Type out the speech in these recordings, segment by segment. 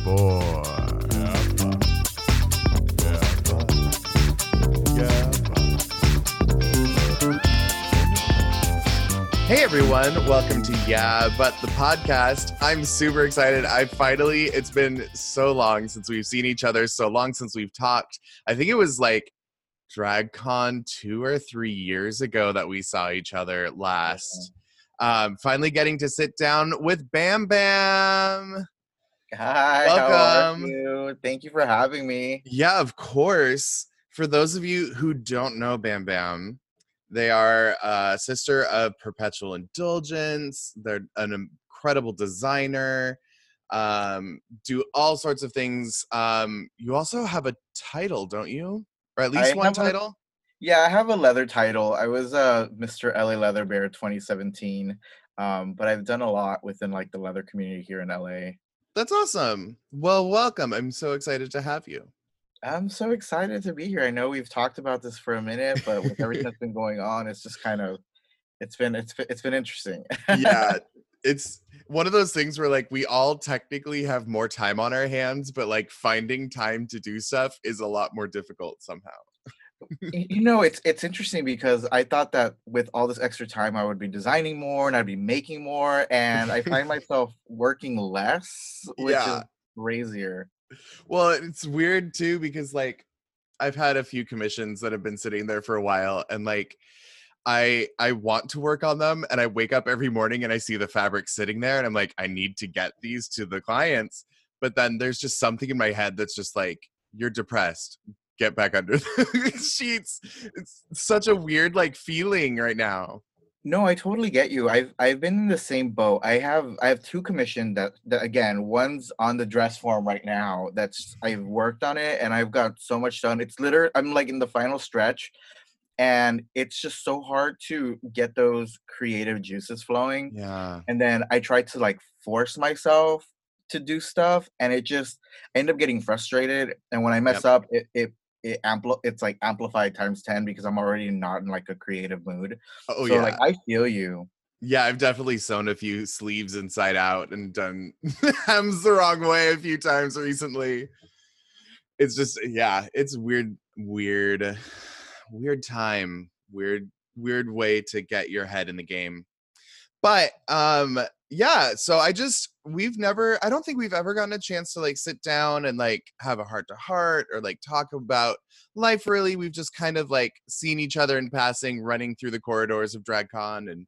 Vivien Gabor. Yeah, but. Yeah, but. Yeah, but. Hey everyone, welcome to Yeah, but the podcast. I'm super excited. I finally, it's been so long since we've seen each other, so long since we've talked. I think it was like DragCon two or three years ago that we saw each other last. Um, finally getting to sit down with Bam Bam. Hi, Welcome. you? Thank you for having me. Yeah, of course. For those of you who don't know Bam Bam, they are a sister of Perpetual Indulgence. They're an incredible designer, um, do all sorts of things. Um, you also have a title, don't you? Or at least I one have a- title? Yeah, I have a leather title. I was uh, Mr. LA Leather Bear 2017, um, but I've done a lot within like the leather community here in LA. That's awesome. Well, welcome. I'm so excited to have you. I'm so excited to be here. I know we've talked about this for a minute, but with everything that's been going on, it's just kind of it's been it's been- it's been interesting. yeah it's one of those things where like we all technically have more time on our hands but like finding time to do stuff is a lot more difficult somehow you know it's it's interesting because i thought that with all this extra time i would be designing more and i'd be making more and i find myself working less which Yeah. is crazier. Well it's weird too because like i've had a few commissions that have been sitting there for a while and like i i want to work on them and i wake up every morning and i see the fabric sitting there and i'm like i need to get these to the clients. But then there's just something in my head that's just like you're depressed get back under the sheets. It's such a weird like feeling right now. No i totally get you. I've i've been in the same boat. I have i have two commissioned that, that again one's on the dress form right now that's i've worked on it and i've got so much done. It's literally i'm like in the final stretch and it's just so hard to get those creative juices flowing. Yeah. And then I try to like force myself to do stuff, and it just I end up getting frustrated. And when I mess Yep. up, it it it ampli- it's like amplified times ten because I'm already not in like a creative mood. oh so yeah like I feel you. Yeah, I've definitely sewn a few sleeves inside out and done hems the wrong way a few times recently. It's just yeah, it's weird, weird, weird time, weird, weird way to get your head in the game. But um yeah, so I just we've never I don't think we've ever gotten a chance to like sit down and like have a heart to heart or like talk about life really. We've just kind of like seen each other in passing running through the corridors of DragCon and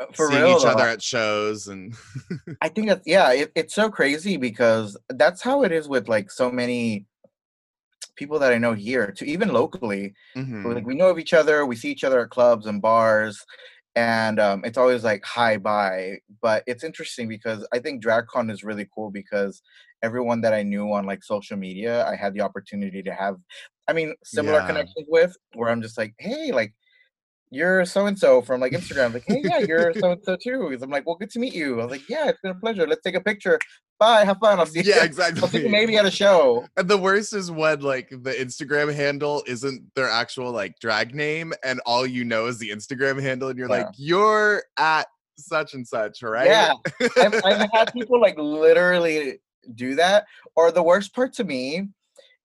Uh, For seeing real, each though, other at shows and I think that's yeah. It, it's so crazy because that's how it is with like so many people that I know here, to even locally. Mhm. Like we know of each other we see each other at clubs and bars and um, it's always like hi bye but it's interesting because i think dragcon is really cool because everyone that i knew on like social media i had the opportunity to have i mean similar Yeah. connections with where i'm just like hey like you're so and so from like Instagram. Like, hey, yeah, you're so and so too. I'm like, well, good to meet you. I was like, yeah, it's been a pleasure. Let's take a picture. Bye. Have fun. I'll see you. yeah, exactly. I'll see you maybe at a show. And the worst is when like the Instagram handle isn't their actual like drag name, and all you know is the Instagram handle, and you're like, you're at such and such, right? Yeah, I've, I've had people like literally do that. Or the worst part to me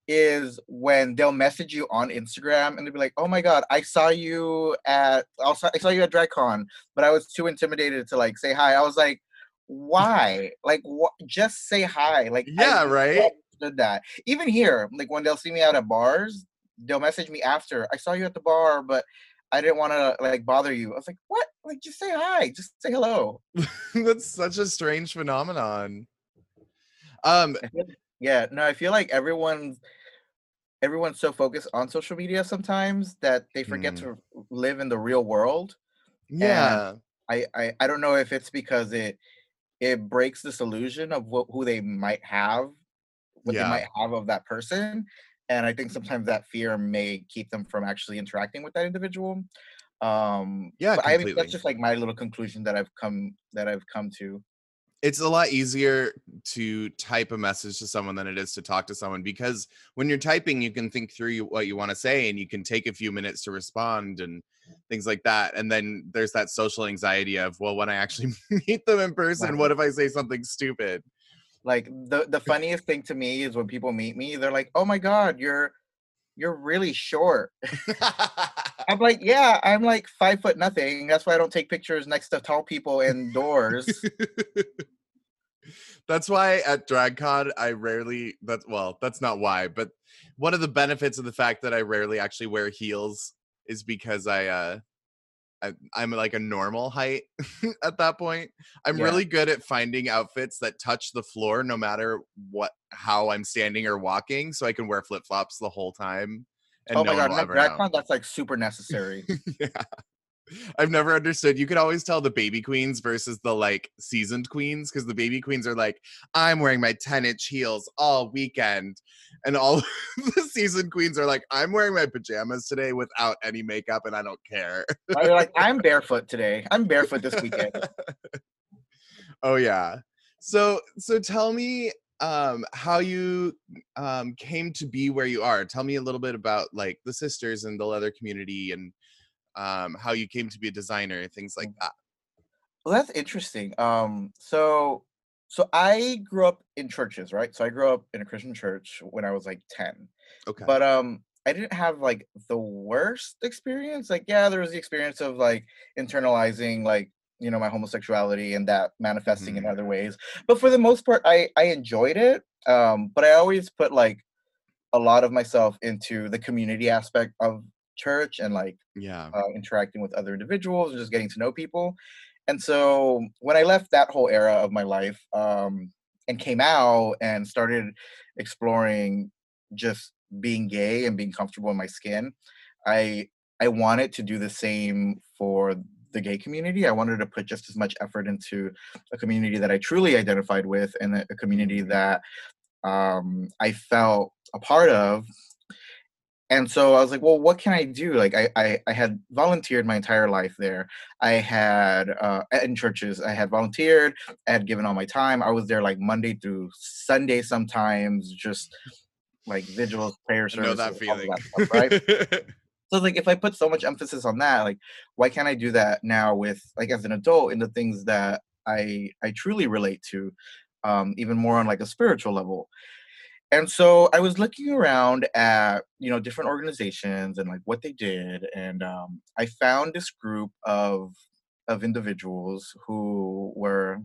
is when they'll message you on Instagram and they'll be like, "Oh my god, I saw you at also I saw you at DragCon, but I was too intimidated to like say hi." I was like, "Why? like, what? Just say hi." Like, Yeah, never right? Understood that. Even here, like when they'll see me out at bars, they'll message me after. I saw you at the bar, but I didn't want to like bother you. I was like, "What? Like, just say hi. Just say hello." That's such a strange phenomenon. Um, I yeah, no, I feel like everyone's everyone's so focused on social media sometimes that they forget Mm. to live in the real world. yeah. I, I I don't know if it's because it it breaks this illusion of what, who they might have what Yeah. they might have of that person and i think sometimes that fear may keep them from actually interacting with that individual um Yeah, i mean that's just like my little conclusion that i've come that i've come to it's a lot easier to type a message to someone than it is to talk to someone because when you're typing you can think through what you want to say and you can take a few minutes to respond and things like that and then there's that social anxiety of well when i actually meet them in person what if i say something stupid? Like the the funniest thing to me is when people meet me they're like oh my god you're you're really short. I'm like yeah i'm like five foot nothing that's why i don't take pictures next to tall people indoors. That's why at dragcon i rarely that's well that's not why but one of the benefits of the fact that i rarely actually wear heels is because i uh I, i'm like a normal height at that point i'm Yeah. really good at finding outfits that touch the floor no matter what how i'm standing or walking so i can wear flip-flops the whole time and oh no my god will at ever know. DragCon, that's like super necessary yeah. I've never understood. You could always tell the baby queens versus the like seasoned queens because the baby queens are like, I'm wearing my 10 inch heels all weekend. And all the seasoned queens are like, I'm wearing my pajamas today without any makeup and I don't care. They're like i'm barefoot today i'm barefoot this weekend oh yeah. So so tell me um how you um came to be where you are. Tell me a little bit about like the sisters and the leather community and um how you came to be a designer, things like that. Well, that's interesting. Um, so so I grew up in churches, right? So I grew up in a Christian church when I was like 10. Okay. But um I didn't have like the worst experience. Like, yeah, there was the experience of like internalizing like, you know, my homosexuality and that manifesting in Mhm. other ways. But for the most part, I I enjoyed it. Um, but I always put like a lot of myself into the community aspect of church and like yeah. uh, interacting with other individuals and just getting to know people. And so when I left that whole era of my life um, and came out and started exploring just being gay and being comfortable in my skin, I I wanted to do the same for the gay community. I wanted to put just as much effort into a community that I truly identified with and a, community Mhm. that um, I felt a part of and so I was like, well, what can I do? Like, I I, I had volunteered my entire life there. I had uh, in churches. I had volunteered. I had given all my time. I was there like Monday through Sunday, sometimes just like vigils, prayer I know services, that feeling. that stuff, right? So like, if I put so much emphasis on that, like, why can't I do that now with like as an adult in the things that I I truly relate to, um, even more on like a spiritual level and so I was looking around at you know different organizations and like what they did, and um, I found this group of of individuals who were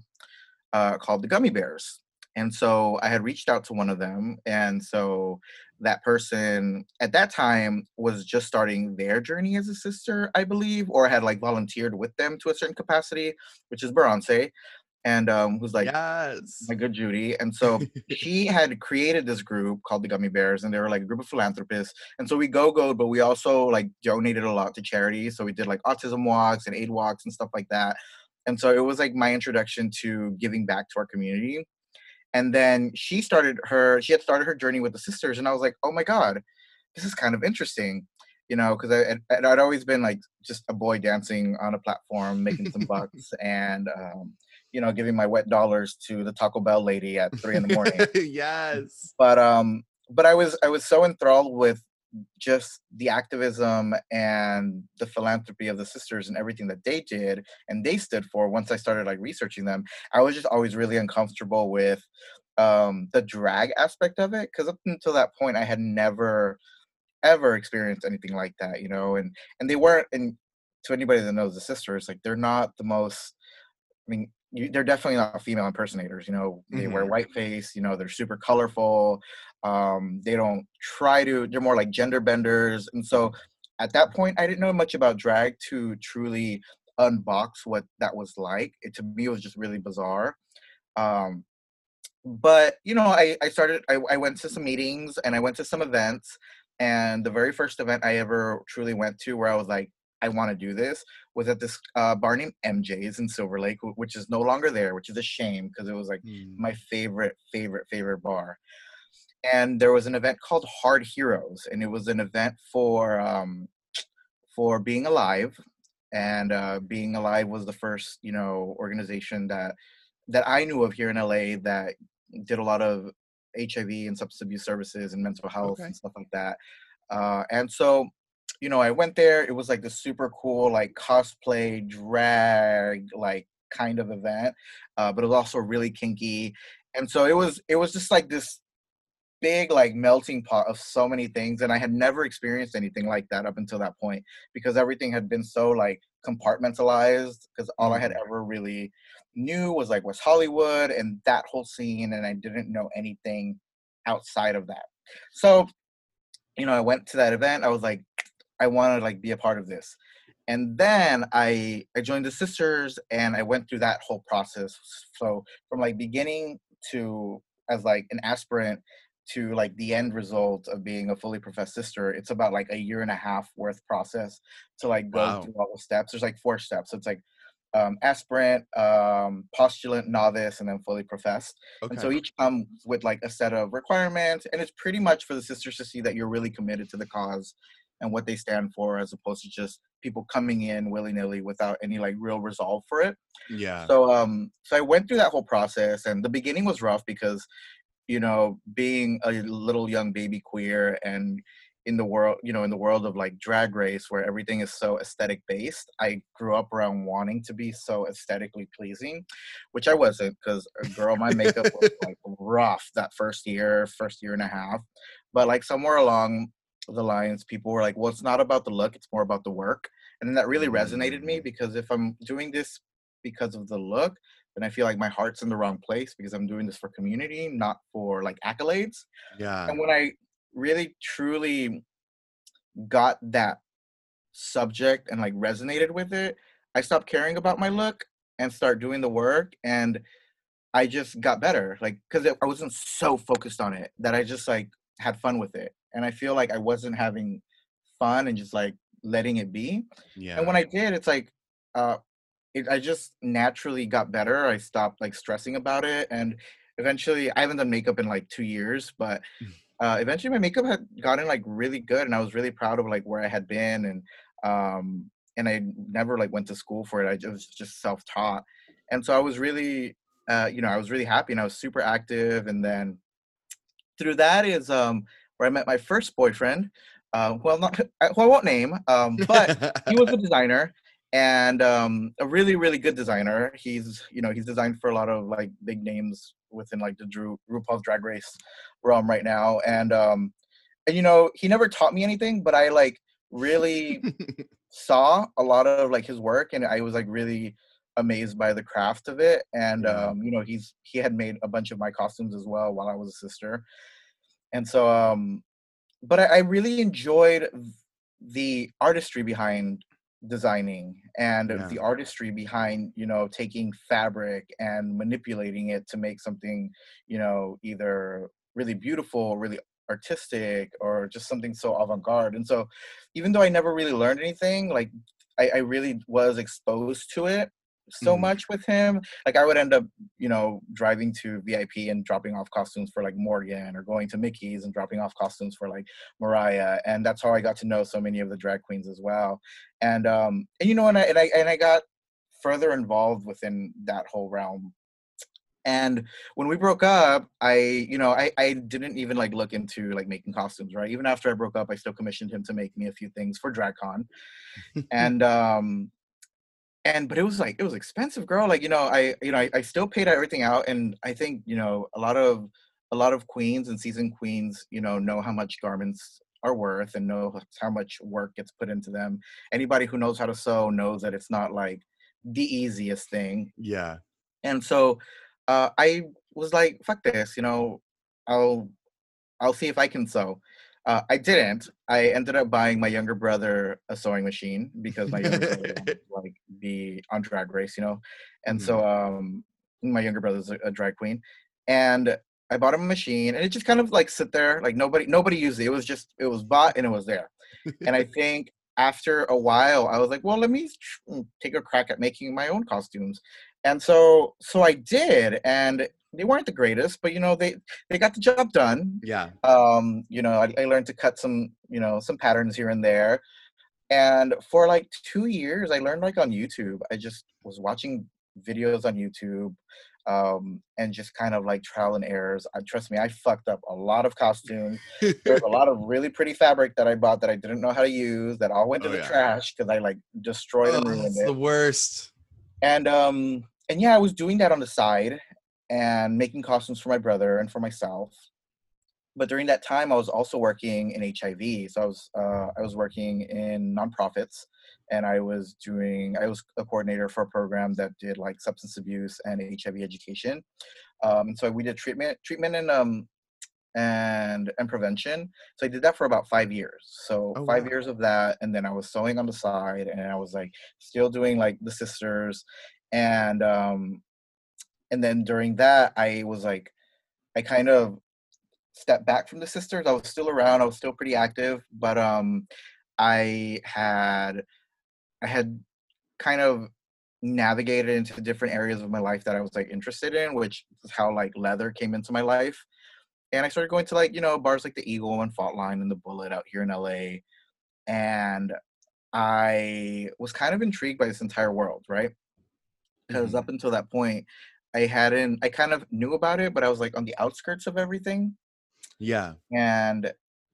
uh, called the Gummy Bears. And so I had reached out to one of them, and so that person at that time was just starting their journey as a sister, I believe, or had like volunteered with them to a certain capacity, which is Baronce, and um, who's like yes. my good Judy. And so she had created this group called the Gummy Bears, and they were like a group of philanthropists. And so we go go, but we also like donated a lot to charities. So we did like autism walks and aid walks and stuff like that. And so it was like my introduction to giving back to our community. And then she started her, she had started her journey with the sisters, and I was like, oh my god, this is kind of interesting. You know, because I, I'd, I'd always been like just a boy dancing on a platform, making some bucks, and um, you know, giving my wet dollars to the Taco Bell lady at three in the morning. yes. but um, but I was I was so enthralled with just the activism and the philanthropy of the sisters and everything that they did and they stood for once I started like researching them. I was just always really uncomfortable with um the drag aspect of it because up until that point I had never ever experienced anything like that, you know, and and they weren't and to anybody that knows the sisters, like they're not the most I mean, you, they're definitely not female impersonators. You know, they wear Mhm. white face. You know, they're super colorful. Um, they don't try to. They're more like gender benders. And so, at that point, I didn't know much about drag to truly unbox what that was like. It to me it was just really bizarre. Um, but you know, I I started. I, I went to some meetings and I went to some events. And the very first event I ever truly went to, where I was like, I want to do this was at this uh, bar named MJ's in Silver Lake, which is no longer there, which is a shame because it was like Mm. my favorite, favorite, favorite bar. and there was an event called Hard Heroes, and it was an event for um, for being alive. And uh, being alive was the first, you know, organization that that I knew of here in LA that did a lot of HIV and substance abuse services and mental health Okay. and stuff like that. Uh, and so, you know, I went there. It was like the super cool, like cosplay, drag, like kind of event, uh, but it was also really kinky. And so it was, it was just like this big like melting pot of so many things and i had never experienced anything like that up until that point because everything had been so like compartmentalized because all i had ever really knew was like west hollywood and that whole scene and i didn't know anything outside of that so you know i went to that event i was like i want to like be a part of this. And then i i joined the sisters and i went through that whole process. So from like beginning to as like an aspirant to like the end result of being a fully professed sister it's about like a year and a half worth process to like go Wow. through all the steps. There's like four steps. So it's like um, aspirant um, postulant novice and then fully professed. Okay. and so each comes with like a set of requirements and it's pretty much for the sisters to see that you're really committed to the cause and what they stand for as opposed to just people coming in willy-nilly without any like real resolve for it Yeah. so um so i went through that whole process and the beginning was rough because you know being a little young baby queer and in the world you know in the world of like drag race where everything is so aesthetic based i grew up around wanting to be so aesthetically pleasing which i wasn't because a girl my makeup was like rough that first year first year and a half but like somewhere along the lines people were like well it's not about the look it's more about the work and then that really resonated me because if i'm doing this because of the look then i feel like my heart's in the wrong place because i'm doing this for community not for like accolades yeah. and when I really truly got that subject and like resonated with it, I stopped caring about my look and start doing the work and I just got better. Like cuz I wasn't so focused on it that I just like had fun with it. And I feel like I wasn't having fun and just like letting it be. Yeah. And when I did, it's like uh it, I just naturally got better. I stopped like stressing about it and eventually I haven't done makeup in like 2 years, but Mm. uh eventually my makeup had gotten like really good and I was really proud of like where I had been and um and I never like went to school for it. I just was just self-taught. And so I was really uh you know, I was really happy and I was super active and then through that is um where I met my first boyfriend. Uh, well, not who I won't name, um, but he was a designer and um, a really really good designer he's you know he's designed for a lot of like big names within like the drew rupaul's drag race realm right now and um and you know he never taught me anything but i like really saw a lot of like his work and i was like really amazed by the craft of it and um you know he's he had made a bunch of my costumes as well while i was a sister and so um but i, I really enjoyed the artistry behind designing and Yeah. the artistry behind you know taking fabric and manipulating it to make something you know either really beautiful really artistic or just something so avant-garde and so even though i never really learned anything like i, I really was exposed to it so Mhm. much with him like i would end up you know driving to vip and dropping off costumes for like morgan or going to Micky's and dropping off costumes for like mariah and that's how i got to know so many of the drag queens as well. And um and you know and i and i, and I got further involved within that whole realm. And when we broke up i you know I, I didn't even like look into like making costumes right? Even after i broke up i still commissioned him to make me a few things for dragcon and um and but it was like it was expensive girl like you know i you know I, I still paid everything out and i think you know a lot of a lot of queens and seasoned queens you know know how much garments are worth and know how much work gets put into them anybody who knows how to sew knows that it's not like the easiest thing yeah. and so uh, I was like, "Fuck this," you know. I'll I'll see if I can sew. Uh, I didn't. I ended up buying my younger brother a sewing machine because my younger brother wanted to like be on Drag Race, you know. And so um, my younger brother's a, a drag queen, and I bought him a machine, and it just kind of like sit there, like nobody nobody used it. It was just it was bought and it was there. and I think after a while, I was like, well, let me tr- take a crack at making my own costumes and so so i did and they weren't the greatest, but you know they they got the job done. Yeah. Um, you know, I, I learned to cut some you know some patterns here and there, and for like two years, I learned like on YouTube. I just was watching videos on YouTube, um, and just kind of like trial and errors. I trust me, I fucked up a lot of costumes. There's a lot of really pretty fabric that I bought that I didn't know how to use that all went to Oh, the yeah. trash because I like destroyed Oh, and ruined that's it the worst. and um and yeah i was doing that on the side and making costumes for my brother and for myself but during that time i was also working in hiv so i was uh, i was working in nonprofits and i was doing i was a coordinator for a program that did like substance abuse and hiv education. Um so we did treatment treatment and um and and prevention. So i did that for about five years. So Oh, five wow. years of that and then i was sewing on the side and i was like still doing like the sisters. And um and then during that i was like i kind of stepped back from the sisters i was still around i was still pretty active but um i had i had kind of navigated into different areas of my life that i was like interested in which is how like leather came into my life. And i started going to like you know bars like the eagle and Faultline and the bullet out here in la and i was kind of intrigued by this entire world right? Because Mhm. up until that point i hadn't i kind of knew about it but i was like on the outskirts of everything Yeah. and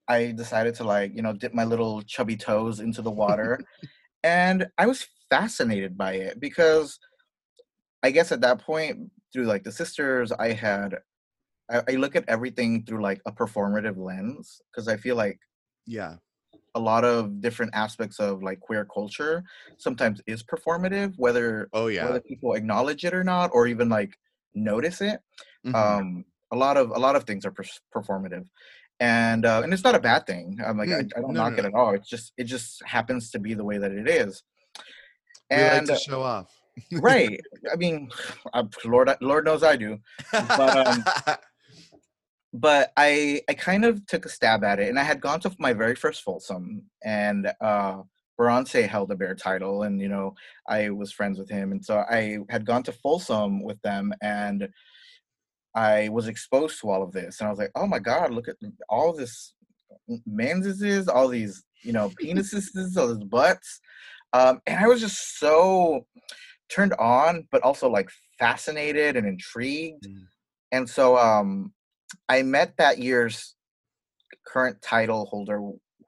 i decided to like you know dip my little chubby toes into the water and i was fascinated by it because i guess at that point through like the sisters i had i, I look at everything through like a performative lens because i feel like Yeah. a lot of different aspects of like queer culture sometimes is performative whether Oh yeah. whether people acknowledge it or not or even like notice it Mhm. um a lot of a lot of things are performative. And uh and it's not a bad thing. I'm like I, Mm, I don't no, knock no, it at all. It's just it just happens to be the way that it is. We like and to show off. right. I mean I, lord lord knows i do. But, um, but i i kind of took a stab at it and i had gone to my very first folsom and uh Bronte held a bear title and you know I was friends with him and so I had gone to Folsom with them and I was exposed to all of this and I was like oh my god look at all this manses all these you know penises all these butts um and I was just so turned on but also like fascinated and intrigued Mm. and so um I met that year's current title holder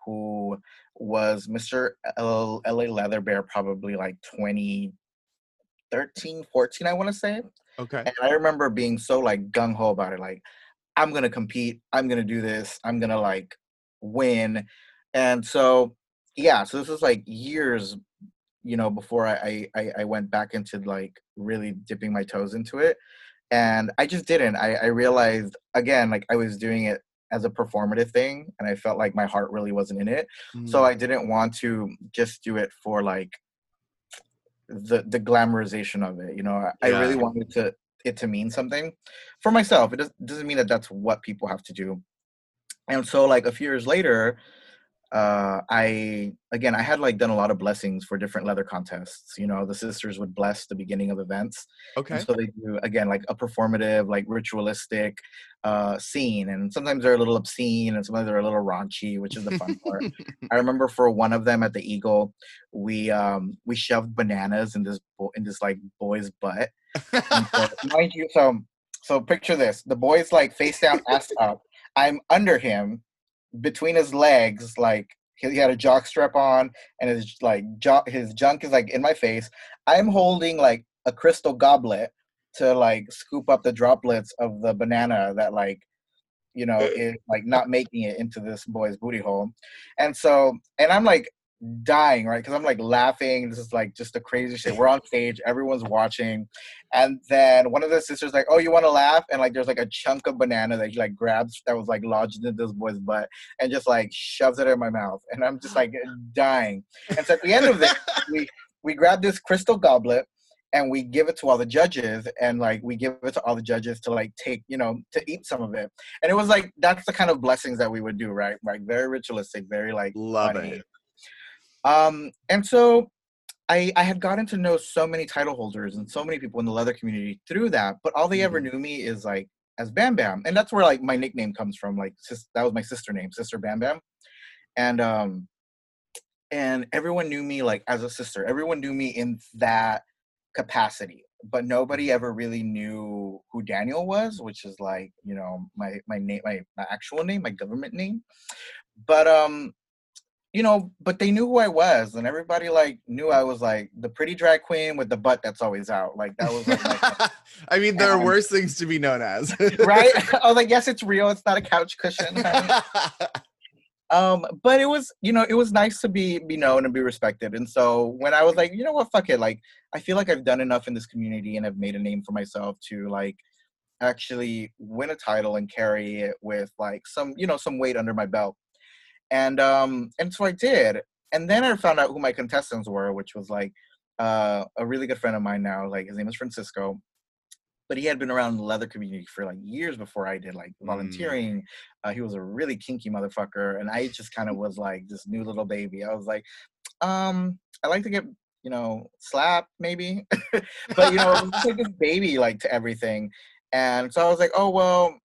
who was Mr. L- LA Leather Bear probably like 2013, 14, I want to say. Okay. And I remember being so like gung ho about it. Like, I'm going to compete. I'm going to do this. I'm going to like win. And so, yeah, so this was like years, you know, before I, I, I went back into like really dipping my toes into it. And I just didn't. I, I realized again, like I was doing it as a performative thing and I felt like my heart really wasn't in it so Mm. i didn't want to just do it for like the the glamorization of it you know i, I really wanted to it to mean something for myself. It does, doesn't mean that that's what people have to do. And so like a few years later uh i again i had like done a lot of blessings for different leather contests you know the sisters would bless the beginning of events okay. and so they do again like a performative, like ritualistic uh, scene, and sometimes they're a little obscene, and sometimes they're a little raunchy, which is the fun part. I remember for one of them at the Eagle, we um, we shoved bananas in this bo- in this like boy's butt. So, mind you, so so picture this: the boy's like face down, ass up. I'm under him, between his legs, like he he had a jock strap on, and his like jo- his junk is like in my face. I'm holding like a crystal goblet to like scoop up the droplets of the banana that like you know is like not making it into this boy's booty hole and so and i'm like dying right? Because i'm like laughing this is like just the crazy shit. We're on stage everyone's watching and then one of the sisters like oh you want to laugh? And like there's like a chunk of banana that he like grabs that was like lodged in this boy's butt and just like shoves it in my mouth and i'm just like dying. And so at the end of it we we grab this crystal goblet and we give it to all the judges and like we give it to all the judges to like take you know to eat some of it. And it was like that's the kind of blessings that we would do right? Like very ritualistic very like Love funny. it. Um and so I, I had gotten to know so many title holders and so many people in the leather community through that, but all they ever Mhm. knew me is like as Bam Bam, and that's where like my nickname comes from. Like sis, that was my sister name, Sister Bam Bam, and um, and everyone knew me like as a sister. Everyone knew me in that capacity, but nobody ever really knew who Daniel was, which is like you know my my name, my, my actual name, my government name. But um, you know, but they knew who I was, and everybody like knew I was like the pretty drag queen with the butt that's always out. Like that was like, my- I mean, there are worse things to be known as. right. I was like, yes, it's real. It's not a couch cushion. um, but it was, you know, it was nice to be be known and be respected. And so when I was like, you know what, fuck it, like I feel like I've done enough in this community and I've made a name for myself to like actually win a title and carry it with like some, you know, some weight under my belt. And um, and so I did. And then I found out who my contestants were, which was like uh, a really good friend of mine now. Like his name is Francisco, but he had been around the leather community for like years before I did, like Mm. volunteering. Uh, he was a really kinky motherfucker, and I just kind of was like this new little baby. I was like, um, I like to get you know slapped maybe, but you know, it was just like this baby like to everything. And so I was like, oh well,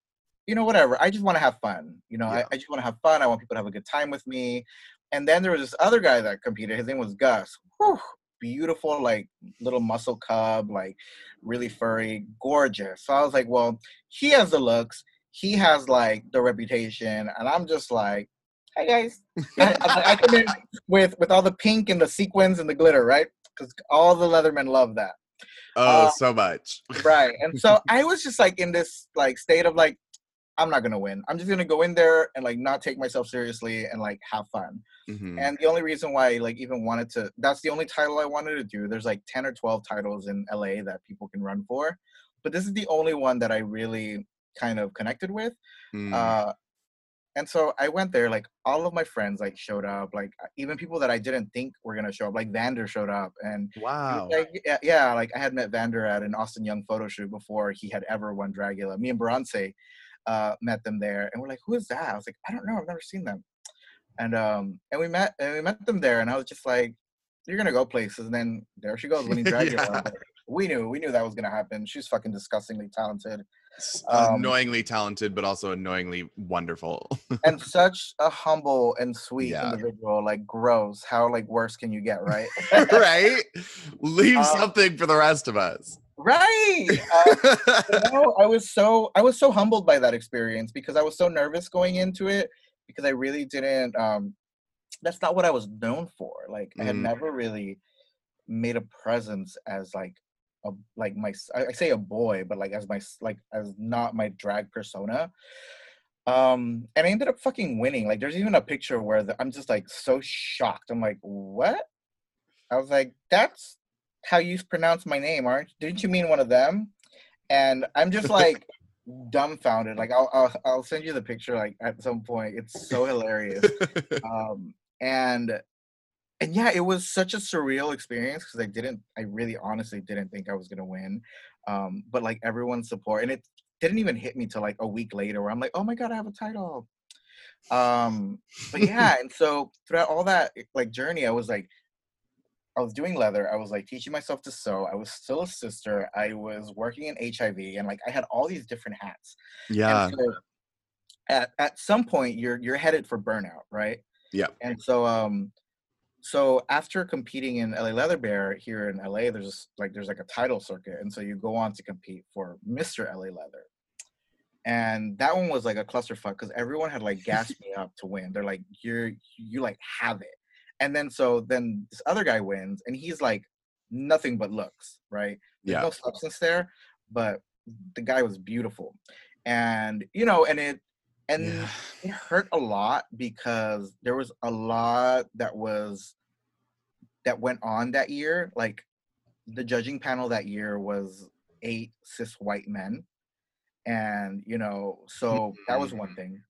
you know, whatever. I just want to have fun. You know, Yeah. I, I just want to have fun. I want people to have a good time with me. And then there was this other guy that competed. His name was Gus. Whew, beautiful, like little muscle cub, like really furry, gorgeous. So I was like, well, he has the looks. He has like the reputation, and I'm just like, hey guys. I, I, I come in with with all the pink and the sequins and the glitter, right? Because all the Leathermen love that oh, Uh, so much. right and so i was just like in this like state of like i'm not gonna win i'm just gonna go in there and like not take myself seriously and like have fun Mhm. and the only reason why i like even wanted to that's the only title i wanted to do there's like 10 or 12 titles in la that people can run for but this is the only one that i really kind of connected with Mm. uh and so i went there like all of my friends like showed up like even people that i didn't think were gonna show up like vander showed up and wow. Like, yeah, yeah, like I had met Vander at an Austin Young photo shoot before he had ever won Dragula. Me and Bronce uh, met them there, and we're like, "Who is that?" I was like, "I don't know. I've never seen them." And um, and we met and we met them there, and I was just like, "You're gonna go places." And then there she goes winning Dragula. Yeah. We knew, we knew that was gonna happen. She's fucking disgustingly talented um, annoyingly talented, but also annoyingly wonderful. and such a humble and sweet Yeah. individual. Like, gross. How like worse can you get, right? right? Leave Uh, something for the rest of us. Right. Uh, you know, I was so I was so humbled by that experience because I was so nervous going into it because I really didn't um that's not what I was known for. Like I had Mm. never really made a presence as like a like my I say a boy, but like as my like as not my drag persona. Um and I ended up fucking winning. Like there's even a picture where the, I'm just like so shocked. I'm like, "What?" I was like, "That's how you pronounce my name, aren't? Didn't you mean one of them?" And I'm just like dumbfounded. Like I'll, I'll I'll send you the picture like at some point. It's so hilarious. Um, and and yeah, it was such a surreal experience because I didn't, I really honestly didn't think I was gonna win. Um, but like everyone's support, and it didn't even hit me till like a week later, where I'm like, oh my god, I have a title. Um, but yeah, and so throughout all that like journey, I was like, I was doing leather. I was like teaching myself to sew. I was still a sister. I was working in HIV, and like I had all these different hats. yeah. And so at at some point, you're you're headed for burnout, right? Yeah. And so um, so after competing in LA Leather Bear here in LA, there's like there's like a title circuit, and so you go on to compete for Mr. LA Leather. And that one was like a clusterfuck because everyone had like gassed me up to win. They're like, "You're you like have it," and then so then this other guy wins, and he's like nothing but looks, right? There's Yeah. no substance there, but the guy was beautiful, and you know, and it and Yeah. it hurt a lot because there was a lot that was that went on that year. Like the judging panel that year was eight cis white men, and you know, so that was one mm. thing.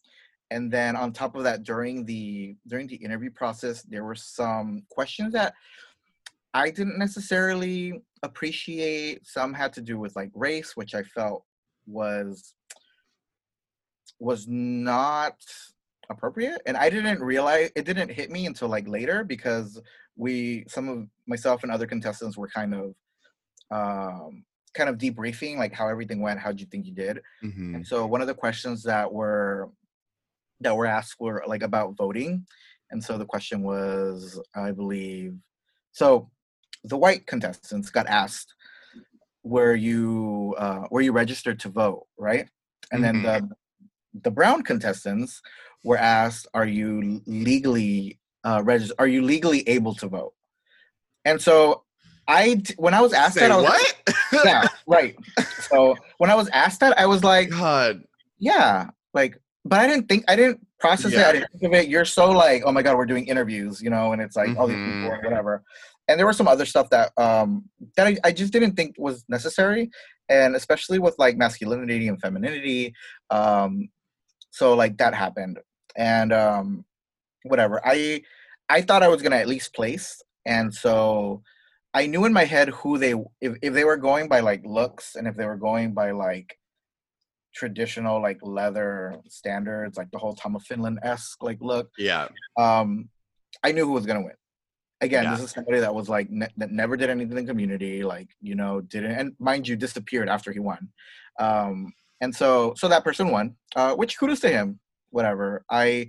And then on top of that, during the during the interview process, there were some questions that I didn't necessarily appreciate. Some had to do with like race, which I felt was was not appropriate and i didn't realize it didn't hit me until like later because we some of myself and other contestants were kind of um kind of debriefing like how everything went how do you think you did Mhm. and so one of the questions that were that were asked were like about voting and so the question was i believe so the white contestants got asked were you uh were you registered to vote? Right? And then the the brown contestants were asked are you legally uh registered are you legally able to vote? And so i when i was asked Say that i was what? yeah right. So when i was asked that i was like God. yeah like but i didn't think i didn't process it i didn't think of it. You're so like oh my god we're doing interviews you know and it's like all these people Mhm. and whatever. And there was some other stuff that um that I, I just didn't think was necessary and especially with like masculinity and femininity um so like that happened. And um whatever. I i thought i was gonna at least place and so i knew in my head who they if, if they were going by like looks and if they were going by like traditional like leather standards like the whole tom of finland-esque like look Yeah. um i knew who was gonna win again Yeah. this is somebody that was like ne- that never did anything in community like you know didn't and mind you disappeared after he won um and so so that person won uh which kudos to him whatever i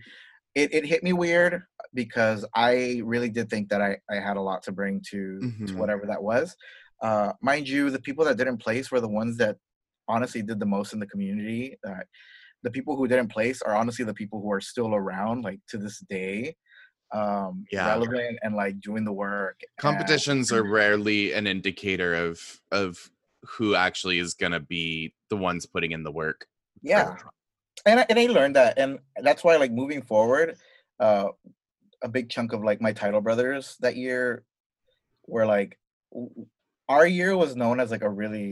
it, it hit me weird because i really did think that i i had a lot to bring to to Mhm. whatever that was uh mind you the people that didn't place were the ones that honestly did the most in the community uh, the people who didn't place are honestly the people who are still around like to this day um Yeah. relevant and like doing the work and- Competitions are rarely an indicator of of who actually is gonna be the ones putting in the work. yeah and I, and I learned that and that's why like moving forward uh a big chunk of like my title brothers that year were like our year was known as like a really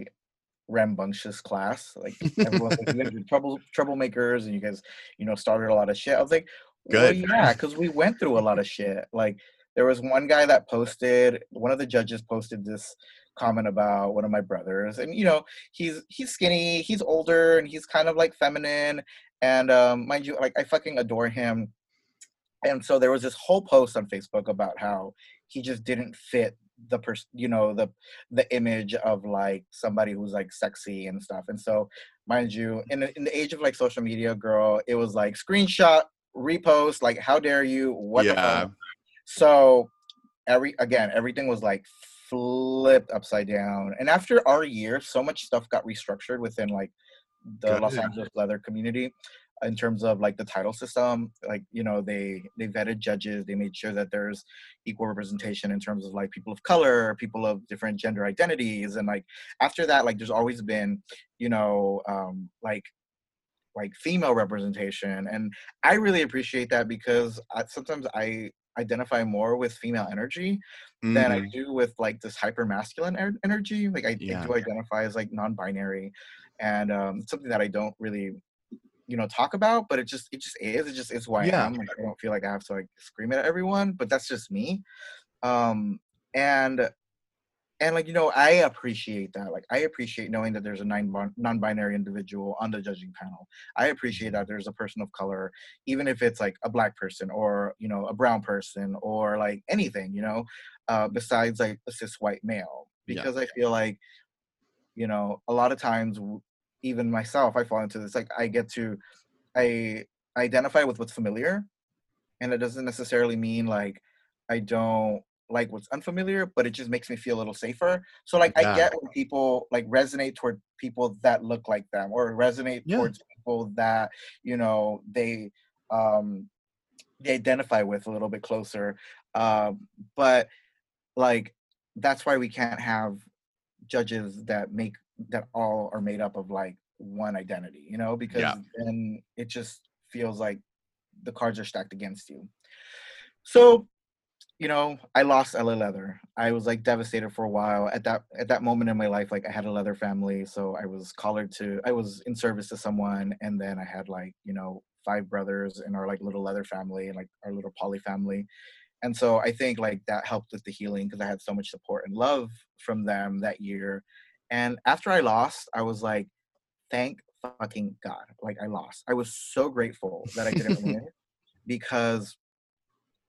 rambunctious class like everyone like you guys are trouble troublemakers and you guys you know started a lot of shit i was like well, Good. yeah because we went through a lot of shit like there was one guy that posted one of the judges posted this comment about one of my brothers and you know he's he's skinny he's older and he's kind of like feminine and um mind you like i fucking adore him and so there was this whole post on facebook about how he just didn't fit the person you know the the image of like somebody who's like sexy and stuff and so mind you in, the- in the age of like social media girl it was like screenshot repost like how dare you what Yeah. so every again everything was like flipped upside down and after our year so much stuff got restructured within like the los angeles leather community in terms of like the title system like you know they they vetted judges they made sure that there's equal representation in terms of like people of color people of different gender identities and like after that like there's always been you know um like like female representation and i really appreciate that because I, sometimes i identify more with female energy than I Mhm. do with like this hyper masculine er- energy. Like I, I do identify as like non-binary, and um, something that I don't really, you know, talk about. But it just it just is. It just is who I Yeah. am. Like, I don't feel like I have to like scream it at everyone, but that's just me. Um, and and like you know, I appreciate that. Like I appreciate knowing that there's a non non-binary individual on the judging panel. I appreciate that there's a person of color, even if it's like a black person or you know a brown person or like anything. You know, uh, besides like a cis white male Yeah. because I feel like, you know, a lot of times, even myself, I fall into this. Like, I get to, I identify with what's familiar, and it doesn't necessarily mean like I don't like what's unfamiliar, but it just makes me feel a little safer. So, like, Yeah. I get when people like resonate toward people that look like them, or resonate Yeah. towards people that you know they um they identify with a little bit closer. Um, but like that's why we can't have judges that make that all are made up of like one identity, you know, because Yeah. then it just feels like the cards are stacked against you. So, you know, I lost LA Leather. I was like devastated for a while. At that at that moment in my life, like I had a leather family, so I was collared to I was in service to someone, and then I had like, you know, five brothers in our like little leather family and like our little poly family. And so I think like that helped with the healing because I had so much support and love from them that year. And after I lost, I was like, thank fucking God. Like I lost. I was so grateful that I didn't win because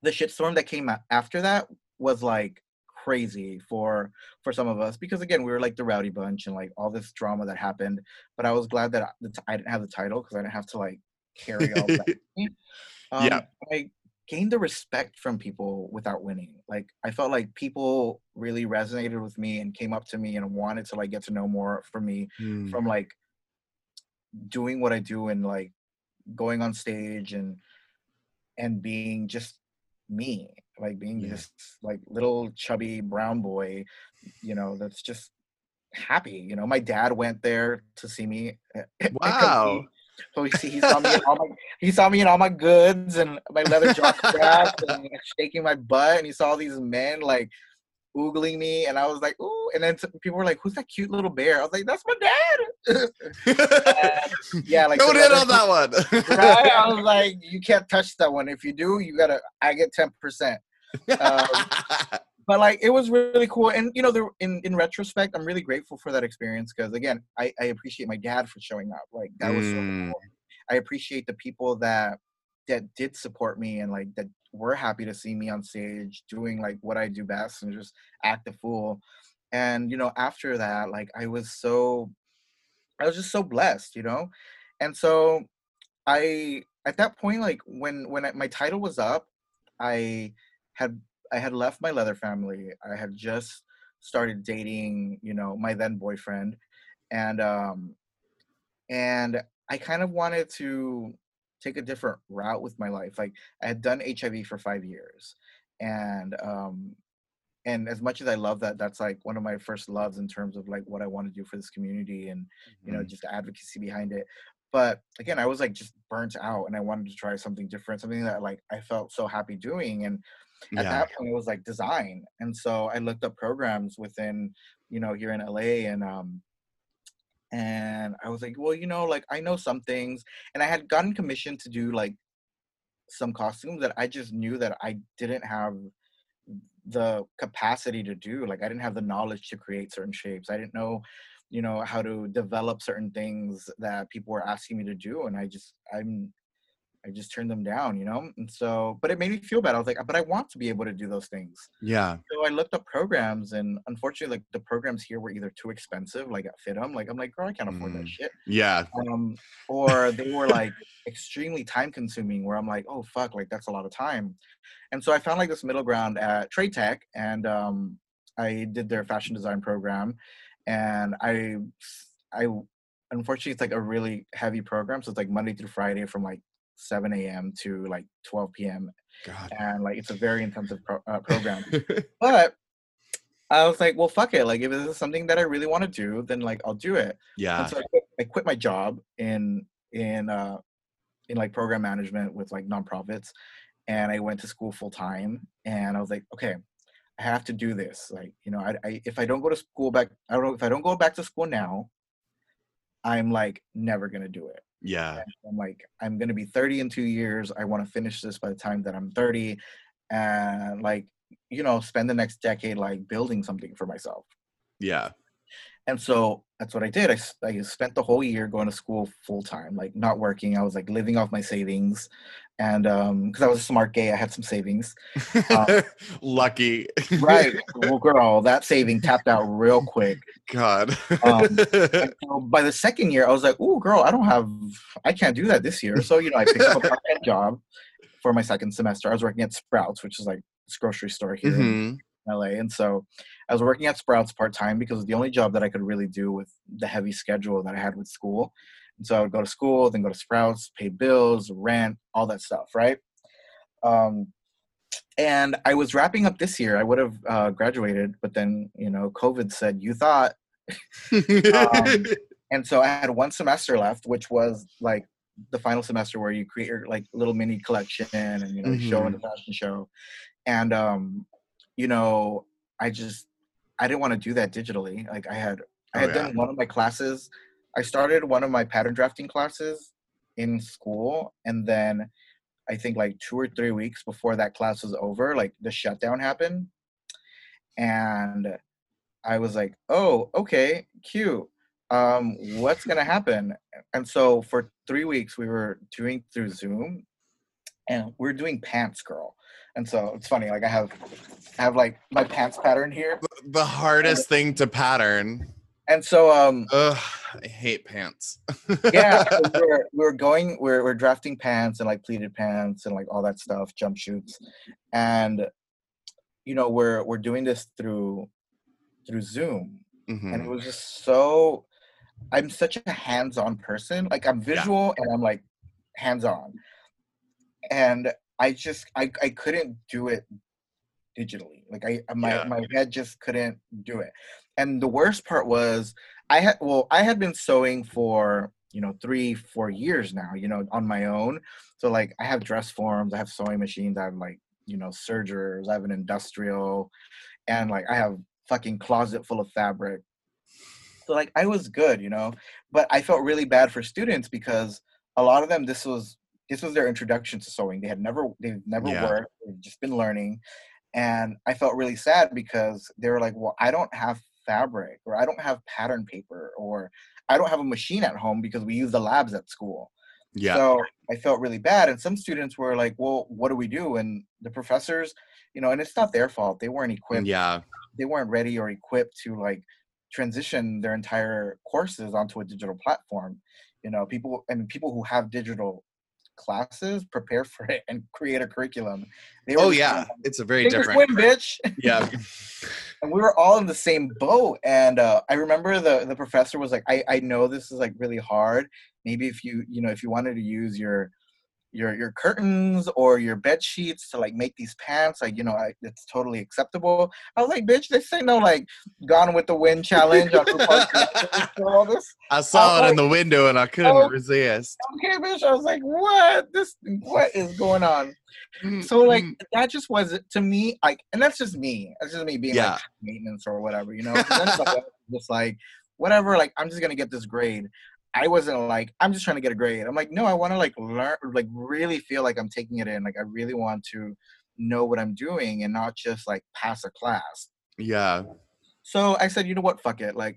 the shitstorm that came after that was like crazy for for some of us because again we were like the rowdy bunch and like all this drama that happened but i was glad that i, that I didn't have the title because i didn't have to like carry all that um, Yeah. i gained the respect from people without winning like i felt like people really resonated with me and came up to me and wanted to like get to know more from me Mm. from like doing what I do and like going on stage and and being just me, like being Yeah. just like little chubby brown boy, you know, that's just happy. You know, my dad went there to see me. eh, Wow. So he, he saw me in all my he saw me in all my goods and my leather jock straps and shaking my butt and he saw these men like oogling me and I was like ooh and then some people were like who's that cute little bear? I was like that's my dad. Yeah like Don't hit on that one. right? I was like you can't touch that one. If you do you gotta I get ten percent. Um, but like it was really cool and you know there in in retrospect i'm really grateful for that experience because again I, I appreciate my dad for showing up like that was so Mm. cool. I appreciate the people that that did support me and like that were happy to see me on stage doing like what i do best and just act a fool. And you know after that like i was so i was just so blessed you know? And so i at that point like when when I, my title was up i had I had left my leather family. I had just started dating, you know, my then boyfriend, and um, and I kind of wanted to take a different route with my life. Like I had done HIV for five years, and um, and as much as I love that, that's like one of my first loves in terms of like what I want to do for this community and you know Mhm. just advocacy behind it. But again, I was like just burnt out, and I wanted to try something different, something that like I felt so happy doing, and at yeah. that point it was like design and so i looked up programs within you know here in la and um and i was like well you know like i know some things and i had gotten commissioned to do like some costumes that i just knew that i didn't have the capacity to do like i didn't have the knowledge to create certain shapes i didn't know you know how to develop certain things that people were asking me to do and i just i'm I just turned them down, you know? And so, but it made me feel bad. I was like, but I want to be able to do those things. Yeah. So I looked up programs, and unfortunately, like the programs here were either too expensive, like at FIDM. Like, I'm like, girl, I can't afford that Mm. shit. Yeah. Um, or they were like extremely time consuming, where I'm like, oh, fuck, like that's a lot of time. And so I found like this middle ground at Trade Tech, and um, I did their fashion design program. And I, I, unfortunately, it's like a really heavy program. So it's like Monday through Friday from like 7 a.m. to like 12 p.m. God. and like it's a very intensive pro- uh, program. but I was like, well, fuck it. Like if this is something that I really want to do, then like I'll do it. yeah. And so I quit, I quit my job in in uh in like program management with like nonprofits, and I went to school full time. And I was like, okay, I have to do this. Like you know, I, I if I don't go to school back, I don't know if I don't go back to school now, I'm like never gonna do it. Yeah. I'm like, I'm gonna be 30 in two years. I want to finish this by the time that I'm 30, and like, you know, spend the next decade like building something for myself. Yeah. And so that's what I did. I spent the whole year going to school full time, like not working. I was like living off my savings, and um, because I was a smart gay, I had some savings. Uh, Lucky. Right, well, girl, that saving tapped out real quick. God. Um, so by the second year, I was like, "Oh, girl, I don't have, I can't do that this year." So you know, I picked up a part-time job for my second semester. I was working at Sprouts, which is like this grocery store here in Mhm. LA, and so I was working at Sprouts part time because it was the only job that I could really do with the heavy schedule that I had with school. And so I would go to school, then go to Sprouts, pay bills, rent, all that stuff, right? Um, and I was wrapping up this year. I would have uh, graduated, but then you know, COVID said you thought Um, and so I had one semester left, which was like the final semester where you create your like little mini collection and you know you show in the fashion show, and um, you know I just I didn't want to do that digitally. Like I had I Oh, had yeah. done one of my classes. I started one of my pattern drafting classes in school, and then I think like two or three weeks before that class was over, like the shutdown happened, and I was like, "Oh, okay, cute. Um, what's gonna happen?" And so for three weeks we were doing through Zoom, and we're doing pants girl and so it's funny like i have i have like my pants pattern here The hardest thing to pattern. and so um Ugh, I hate pants. yeah so we're, we're going we're, we're drafting pants and like pleated pants and like all that stuff jumpsuits and you know we're we're doing this through through zoom and it Mhm. was just so i'm such a hands-on person like i'm Yeah. visual and i'm like hands-on and i just i, I couldn't do it digitally. Like i uh, my, Yeah. my head just couldn't do it. And the worst part was i had well i had been sewing for you know three four years now you know on my own. So like i have dress forms i have sewing machines i have like you know sergers i have an industrial and like i have fucking closet full of fabric. So like i was good you know? But i felt really bad for students because a lot of them this was this was their introduction to sewing they had never they've never Yeah. worked they've just been learning and i felt really sad because they were like well i don't have fabric or i don't have pattern paper or i don't have a machine at home because we use the labs at school Yeah. so I felt really bad. And some students were like, well, what do we do? And the professors, you know, and it's not their fault. They weren't equipped. yeah. They weren't ready or equipped to like transition their entire courses onto a digital platform. You know, people and people who have digital classes prepare for it and create a curriculum. They were Oh yeah. It's a very like, "Sink or different. swim, bitch. Yeah. and we were all in the same boat and uh, i remember the the professor was like i i know this is like really hard maybe if you you know if you wanted to use your your your curtains or your bed sheets to like make these pants like you know I, it's totally acceptable. I was like bitch this ain't no like gone with the wind challenge. On RuPaul's Drag Race or all this. I saw was it in the window and I couldn't oh. resist. okay bitch. I was like what? This what is going on? So like Mm, that just was to me like and that's just me. That's just me being Yeah. like maintenance or whatever you know? 'Cause then somebody else is just like whatever like i'm just gonna get this grade i wasn't like i'm just trying to get a grade i'm like no i want to like learn like really feel like i'm taking it in like i really want to know what i'm doing and not just like pass a class yeah. so i said you know what fuck it like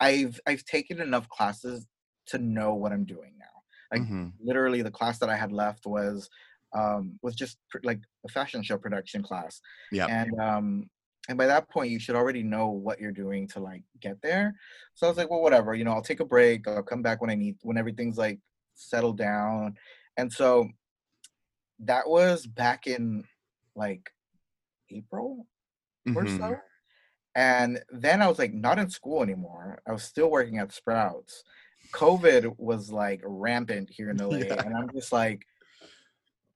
i've i've taken enough classes to know what i'm doing now like Mhm. literally the class that I had left was um was just pr- like a fashion show production class. Yeah. And um and by that point you should already know what you're doing to like get there. So I was like, well whatever, you know, I'll take a break, I'll come back when I need when everything's like settled down. And so that was back in like April or Mhm. so. And then I was like not in school anymore. I was still working at Sprouts. COVID was like rampant here in LA, Yeah. and I'm just like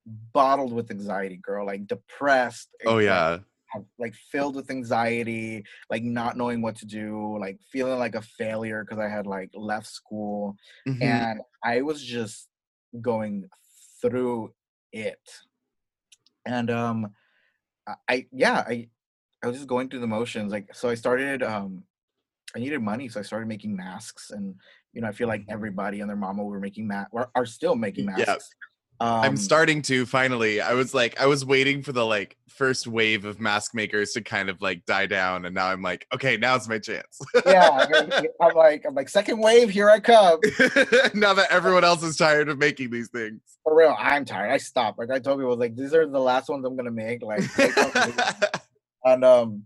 bottled with anxiety, girl. Like depressed. Oh yeah. Like filled with anxiety, like not knowing what to do, like feeling like a failure because I had like left school, Mhm. and I was just going through it. And um, I- yeah I I was just going through the motions. Like so, I started um, I needed money, so I started making masks, and you know I feel like everybody and their mama were making masks, or are still making Yeah. Um, I'm starting to finally. I was like, I was waiting for the like first wave of mask makers to kind of like die down, and now I'm like, okay, now's my chance. yeah, I'm like I'm like second wave, here I come. now that everyone else is tired of making these things. For real, I'm tired. I stopped. Like I told people, like these are the last ones I'm gonna make. Like make one for me. and um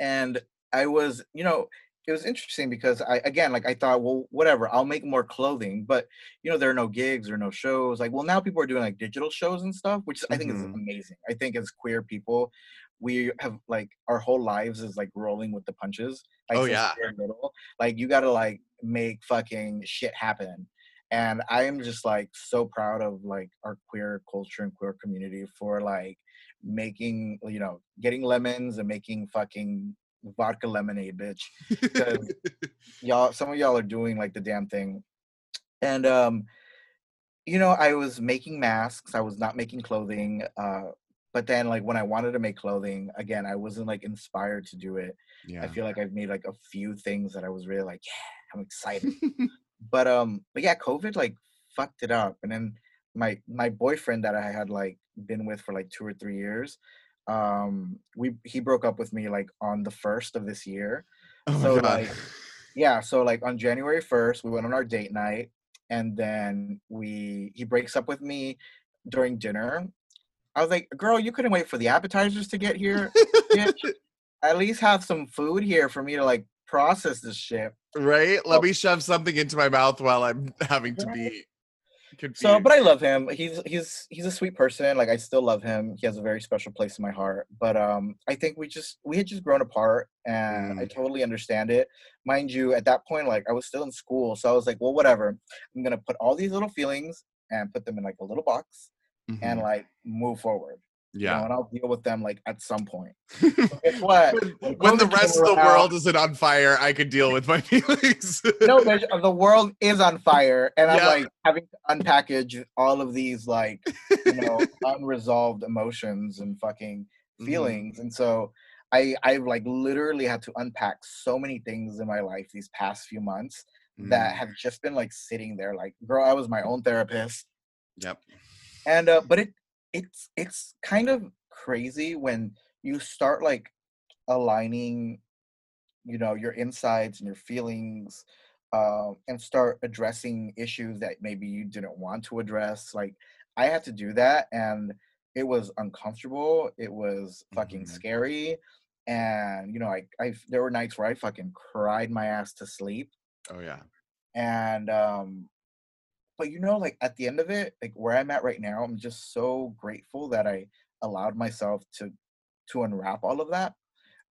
and i was you know it was interesting because i again like i thought well whatever i'll make more clothing but you know there are no gigs or no shows like well now people are doing like digital shows and stuff which i think is Mhm. amazing i think as queer people we have like our whole lives is like rolling with the punches like Oh, yeah. little like you gotta like make fucking shit happen and i am just like so proud of like our queer culture and queer community for like making you know getting lemons and making fucking vodka lemonade bitch. Because y'all some of y'all are doing like the damn thing. And um you know i was making masks. I was not making clothing uh but then like when i wanted to make clothing again i wasn't like inspired to do it. Yeah. i feel like i've made like a few things that i was really like yeah i'm excited. But um but yeah covid like fucked it up. And then my my boyfriend that i had like been with for like two or three years um we he broke up with me like on the first of this year oh so, like, yeah so like on january 1st we went on our date night and then we he breaks up with me during dinner. I was like, girl, you couldn't wait for the appetizers to get here. At least have some food here for me to like process this shit. right? Let Oh. me shove something into my mouth while I'm having to be confused. So, but I love him. He's he's he's a sweet person. Like I still love him. He has a very special place in my heart. But um, I think we just we had just grown apart, and I Mm. totally understand it. Mind you, at that point, like I was still in school, so I was like, well, whatever. I'm gonna put all these little feelings and put them in like a little box and Mhm. like move forward. You know, yeah. and I'll deal with them like at some point. Guess what? when, when the rest of the around- world isn't on fire, I could deal with my feelings. no, the world is on fire, and I'm like having to unpackage all of these like you know unresolved emotions and fucking Mhm. feelings, and so I I've like literally had to unpack so many things in my life these past few months that Mm, have just been like sitting there. Like, girl, I was my own therapist, Yep. and uh, but it it's it's kind of crazy when you start like aligning you know your insides and your feelings uh, and start addressing issues that maybe you didn't want to address like i had to do that and it was uncomfortable it was fucking Mhm. scary and you know I, I there were nights where i fucking cried my ass to sleep Oh yeah. and um but you know like at the end of it like where i'm at right now i'm just so grateful that i allowed myself to to unwrap all of that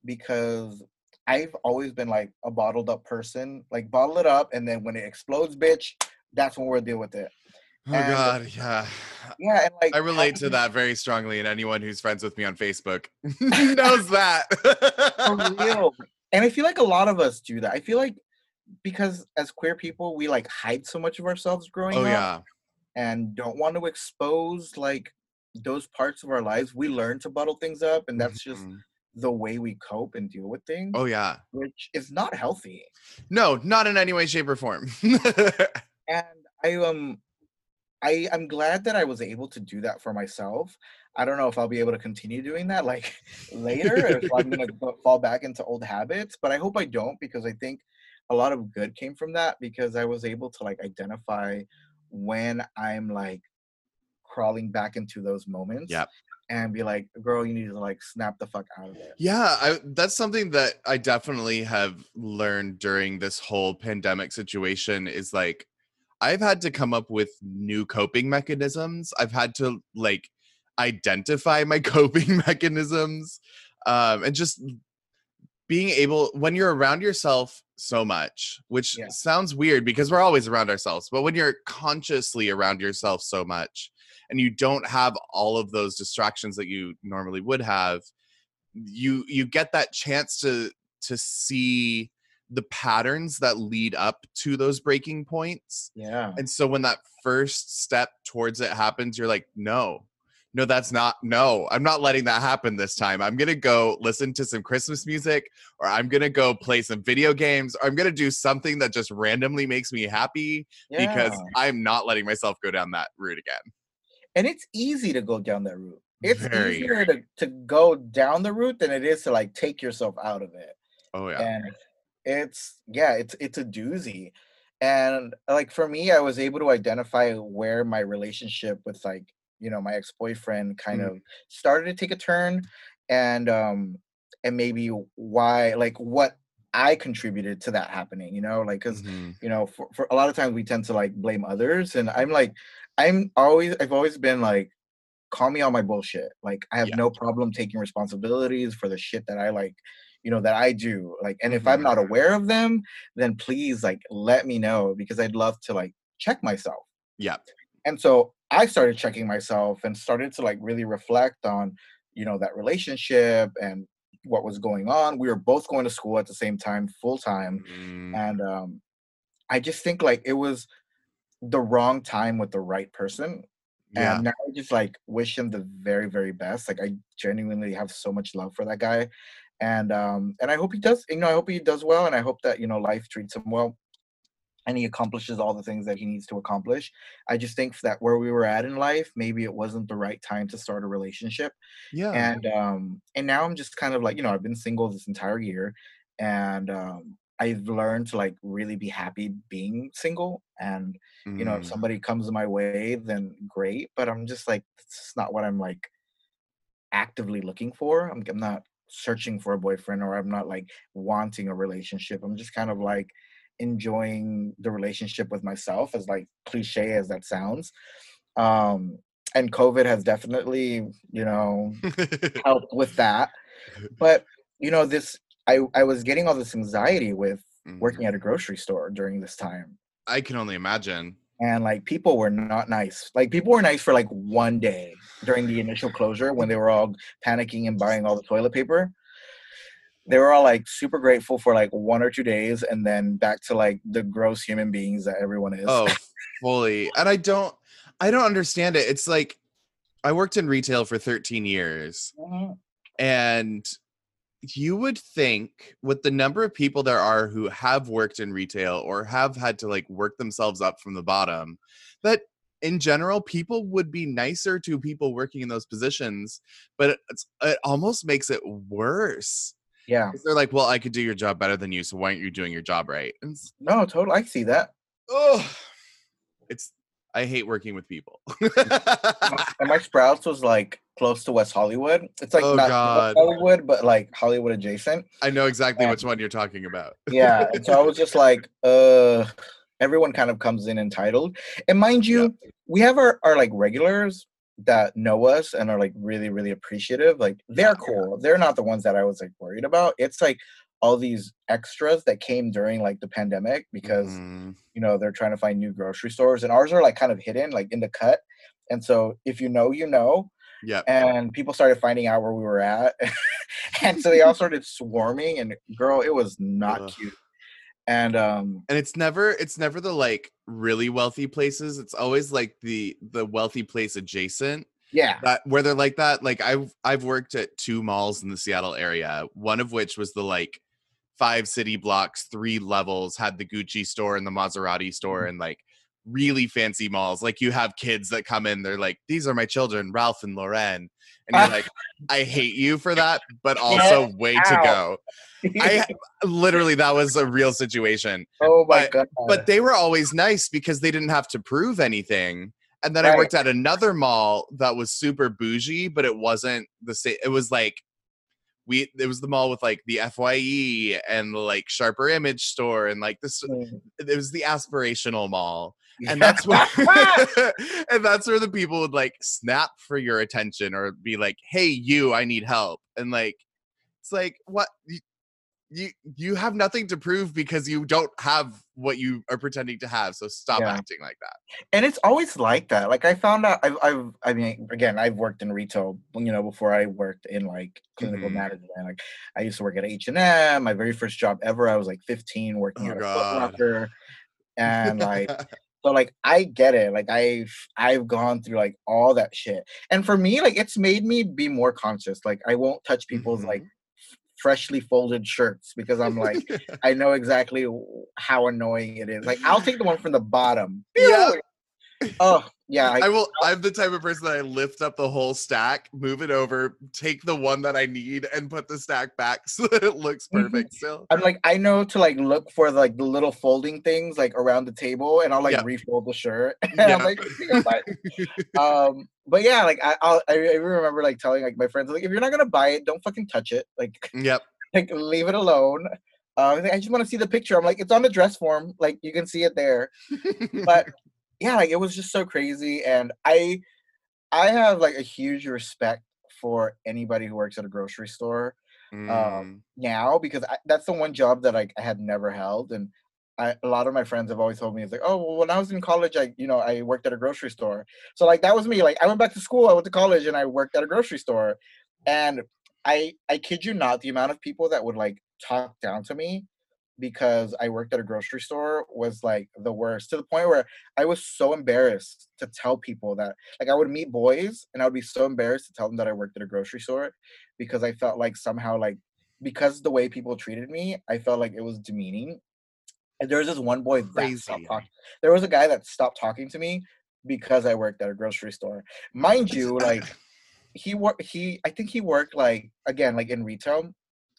because i've always been like a bottled up person like bottle it up and then when it explodes bitch that's when we'll deal with it Oh And- god, yeah. yeah and like I relate to that very strongly, and anyone who's friends with me on Facebook knows that. for real. And I feel like a lot of us do that. I feel like because as queer people, we like hide so much of ourselves growing Oh up yeah. and don't want to expose like those parts of our lives. We learn to bottle things up, and that's just Mhm. the way we cope and deal with things, Oh yeah. which is not healthy. No, not in any way, shape, or form. And I um I I'm glad that I was able to do that for myself. I don't know if I'll be able to continue doing that like later if I'm gonna go- fall back into old habits, but I hope I don't because I think a lot of good came from that because I was able to like identify when I'm like crawling back into those moments. Yep. And be like, girl, you need to like snap the fuck out of it. Yeah, I, that's something that I definitely have learned during this whole pandemic situation is like I've had to come up with new coping mechanisms. I've had to like identify my coping mechanisms um and just being able when you're around yourself so much, which Yeah. sounds weird because we're always around ourselves, but when you're consciously around yourself so much and you don't have all of those distractions that you normally would have, you you get that chance to to see the patterns that lead up to those breaking points. Yeah. And so when that first step towards it happens, you're like, no, no, that's not, no, I'm not letting that happen this time. I'm going to go listen to some Christmas music, or I'm going to go play some video games, or I'm going to do something that just randomly makes me happy because I'm not letting myself go down that route again. and it's easy to go down that route. It's Very. easier to, to go down the route than it is to like take yourself out of it. Oh, yeah. And it's yeah, it's it's a doozy. And like for me, I was able to identify where my relationship with like, you know, my ex-boyfriend kind Mm. of started to take a turn and um and maybe why like what I contributed to that happening, you know, like because Mhm. you know for, for a lot of times we tend to like blame others and i'm like i'm always i've always been like call me on my bullshit like i have Yeah. no problem taking responsibilities for the shit that i like you know that i do like and if i'm Mhm. not aware of them then please like let me know because i'd love to like check myself Yep. And so i started checking myself and started to like really reflect on you know that relationship and what was going on. We were both going to school at the same time full time Mm, and um i just think like it was the wrong time with the right person yeah. and now i just like wish him the very very best. Like i genuinely have so much love for that guy and um and i hope he does you know i hope he does well and i hope that you know life treats him well and he accomplishes all the things that he needs to accomplish i just think that where we were at in life maybe it wasn't the right time to start a relationship Yeah. and um and now i'm just kind of like you know i've been single this entire year and um I've learned to like really be happy being single and you know if Mm. somebody comes my way then great but i'm just like it's not what i'm like actively looking for I'm, I'm not searching for a boyfriend or i'm not like wanting a relationship i'm just kind of like enjoying the relationship with myself as like cliche as that sounds um and covid has definitely you know helped with that but you know this i i was getting all this anxiety with working Mhm. at a grocery store during this time I can only imagine. and like people were not nice. Like people were nice for like one day during the initial closure when they were all panicking and buying all the toilet paper. They were all like super grateful for like one or two days and then back to like the gross human beings that everyone is. Oh, fully. And I don't I don't understand it. It's like I worked in retail for 13 years Mhm. and you would think with the number of people there are who have worked in retail or have had to like work themselves up from the bottom that in general people would be nicer to people working in those positions but it's, it almost makes it worse Yeah. they're like well i could do your job better than you so why aren't you doing your job right and it's, No, totally. I see that. oh it's i hate working with people And my Sprouts was like close to West Hollywood. It's like Oh, not God. Hollywood, but like Hollywood adjacent. i know exactly Yeah. which one you're talking about Yeah. so I was just like, uh, everyone kind of comes in entitled. And mind you, we have our, our like regulars that know us and are like really, really appreciative. Like they're cool. They're not the ones that I was like worried about. It's like all these extras that came during like the pandemic because Mhm. you know they're trying to find new grocery stores and ours are like kind of hidden like in the cut and so if you know you know yeah and people started finding out where we were at and so they all started swarming and girl it was not Ugh. cute and um and it's never it's never the like really wealthy places. It's always like the the wealthy place adjacent yeah. that where they're like that. Like i've i've worked at two malls in the seattle area one of which was the like five city blocks three levels had the gucci store and the maserati store and like really fancy malls. Like you have kids that come in they're like these are my children ralph and lauren and you're like i hate you for that but also way to go i literally that was a real situation oh my god but they were always nice because they didn't have to prove anything. And then I worked at another mall that was super bougie, but it wasn't the same. It was like we it was the mall with like the FYE and like sharper image store and like this Mm. it was the aspirational mall. And that's where and that's where the people would like snap for your attention or be like, hey you, I need help. And like it's like what you you, you have nothing to prove because you don't have what you are pretending to have. So stop Yeah. acting like that. and it's always like that like i found out i've, I've i mean again i've worked in retail you know before i worked in like clinical Mhm. management like i used to work at h&m my very first job ever i was like 15 working Oh, at a God. Foot Locker, and like so like i get it like i've i've gone through like all that shit and for me like it's made me be more conscious like i won't touch people's like mm-hmm. freshly folded shirts because i'm like I know exactly how annoying it is. Like I'll take the one from the bottom. Yeah. Oh yeah. I I, will. I'm the type of person that I lift up the whole stack, move it over, take the one that I need, and put the stack back so that it looks Mhm. perfect. Still, I'm like I know to like look for like the little folding things like around the table, and I'll like refold the shirt. and. I'm like, um, but yeah, like I I'll, I I remember like telling like my friends like if you're not gonna buy it, don't fucking touch it. Like yep. like leave it alone. Uh, I just want to see the picture. I'm like, it's on the dress form. Like you can see it there. but yeah like it was just so crazy and i i have like a huge respect for anybody who works at a grocery store Mm, now because I, that's the one job that I, I had never held and I, a lot of my friends have always told me it's like oh well when i was in college i you know i worked at a grocery store. So like that was me like i went back to school i went to college and i worked at a grocery store and i i kid you not the amount of people that would like talk down to me because i worked at a grocery store was like the worst to the point where i was so embarrassed to tell people that like i would meet boys and i would be so embarrassed to tell them that i worked at a grocery store because i felt like somehow like because the way people treated me, I felt like it was demeaning. And there was this one boy that stopped Crazy. talking. There was a guy that stopped talking to me because I worked at a grocery store. Mind you, like he worked he I think he worked like again, like in retail.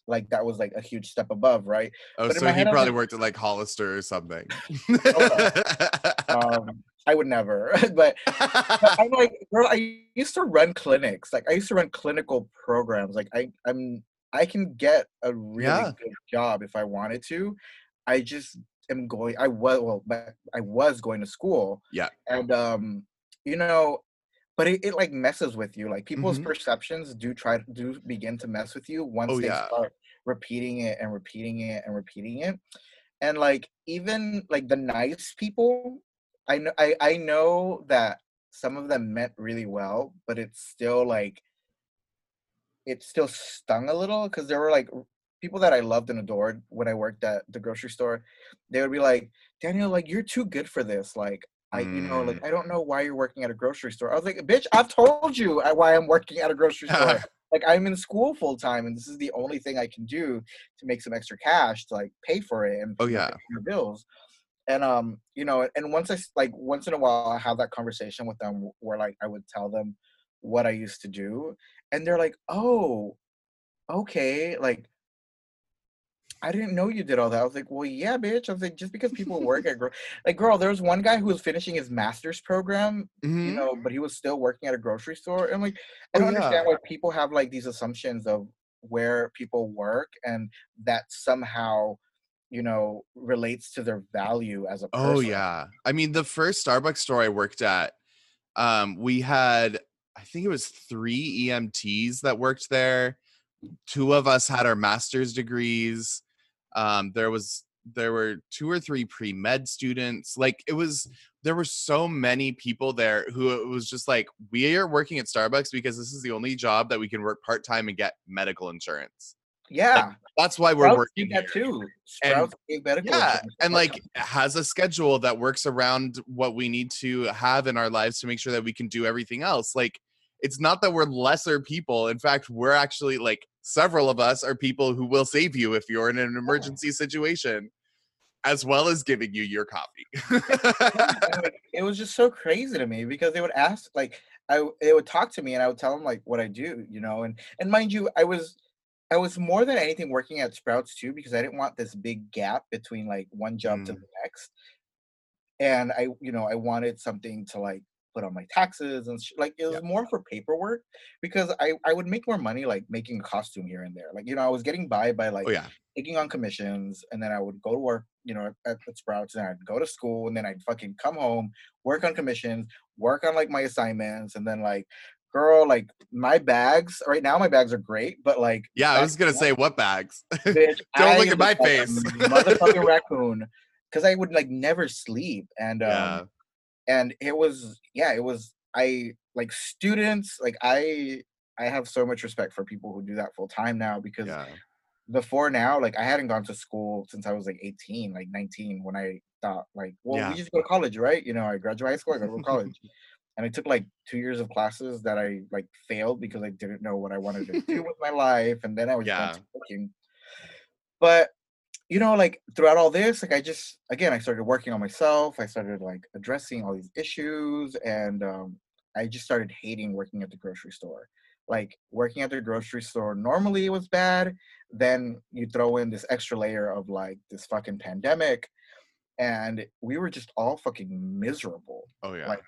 Like that was like a huge step above, right? Oh, But so he head, I was probably worked at like Hollister or something. Um, I would never, but but I'm like, girl, I used to run clinics. Like I used to run clinical programs. Like I, I'm, I can get a really Yeah. good job if I wanted to. I just am going. I was well, but I was going to school. Yeah. And um, you know, but it, it like messes with you. Like people's Mhm. perceptions do try to do begin to mess with you once Oh, they yeah. start repeating it and repeating it and repeating it. And like even like the nice people I know I, I know that some of them meant really well, but it's still like it still stung a little because there were like people that I loved and adored when I worked at the grocery store. They would be like, Daniel, like you're too good for this. Like I, you know, Mm. like I don't know why you're working at a grocery store. I was like, bitch, I've told you why I'm working at a grocery store. like I'm in school full time, and this is the only thing I can do to make some extra cash to like pay for it and Oh, yeah. pay your bills. And um, you know, and once I like once in a while I have that conversation with them where like I would tell them what I used to do, and they're like, "Oh, okay, like." I didn't know you did all that. I was like, well, yeah, bitch. I was like, just because people work at, gro- like, girl, there was one guy who was finishing his master's program you Mhm. know, but he was still working at a grocery store. And like, I Oh, don't yeah. understand why people have like these assumptions of where people work and that somehow, you know, relates to their value as a person. Oh yeah. I mean, the first Starbucks store I worked at, um, we had I think it was three EMTs that worked there. Two of us had our master's degrees. Um, there was there were two or three pre-med students. Like it was there were so many people there who it was just like, we are working at Starbucks because this is the only job that we can work part-time and get medical insurance. Yeah. That's why we're Sprouts working that too. Sprouts gave medical Yeah, and like has a schedule that works around what we need to have in our lives to make sure that we can do everything else. Like it's not that we're lesser people. In fact, we're actually like several of us are people who will save you if you're in an emergency situation, as well as giving you your coffee. It was just so crazy to me because they would ask like I they would talk to me and I would tell them like what I do, you know, and and mind you, I was I was more than anything working at Sprouts too because I didn't want this big gap between like one job to Mm. the next, and I you know I wanted something to like put on my taxes and sh- like it was more for paperwork because I I would make more money like making a costume here and there like you know I was getting by by like oh yeah. taking on commissions and then I would go to work, you know, at, at Sprouts and I'd go to school and then I'd fucking come home, work on commissions, work on like my assignments and then like girl, like my bags right now my bags are great, but like Yeah, I was gonna say what bags. bitch, Don't look at my looked like a face. motherfucking raccoon. Cause I would like never sleep. And um yeah. And it was yeah, it was I like students, like I I have so much respect for people who do that full time now because Yeah. before now, like I hadn't gone to school since I was like 18, like 19, when I thought like, well, Yeah. we just go to college, right? You know, I graduate high school, I go to college. and I took like two years of classes that I like failed because I didn't know what I wanted to do with my life. And then I was Yeah. working. But you know, like throughout all this, like I just again I started working on myself. I started like addressing all these issues and um I just started hating working at the grocery store. Like working at the grocery store normally was bad. Then you throw in this extra layer of like this fucking pandemic. And we were just all fucking miserable. Oh yeah. Like,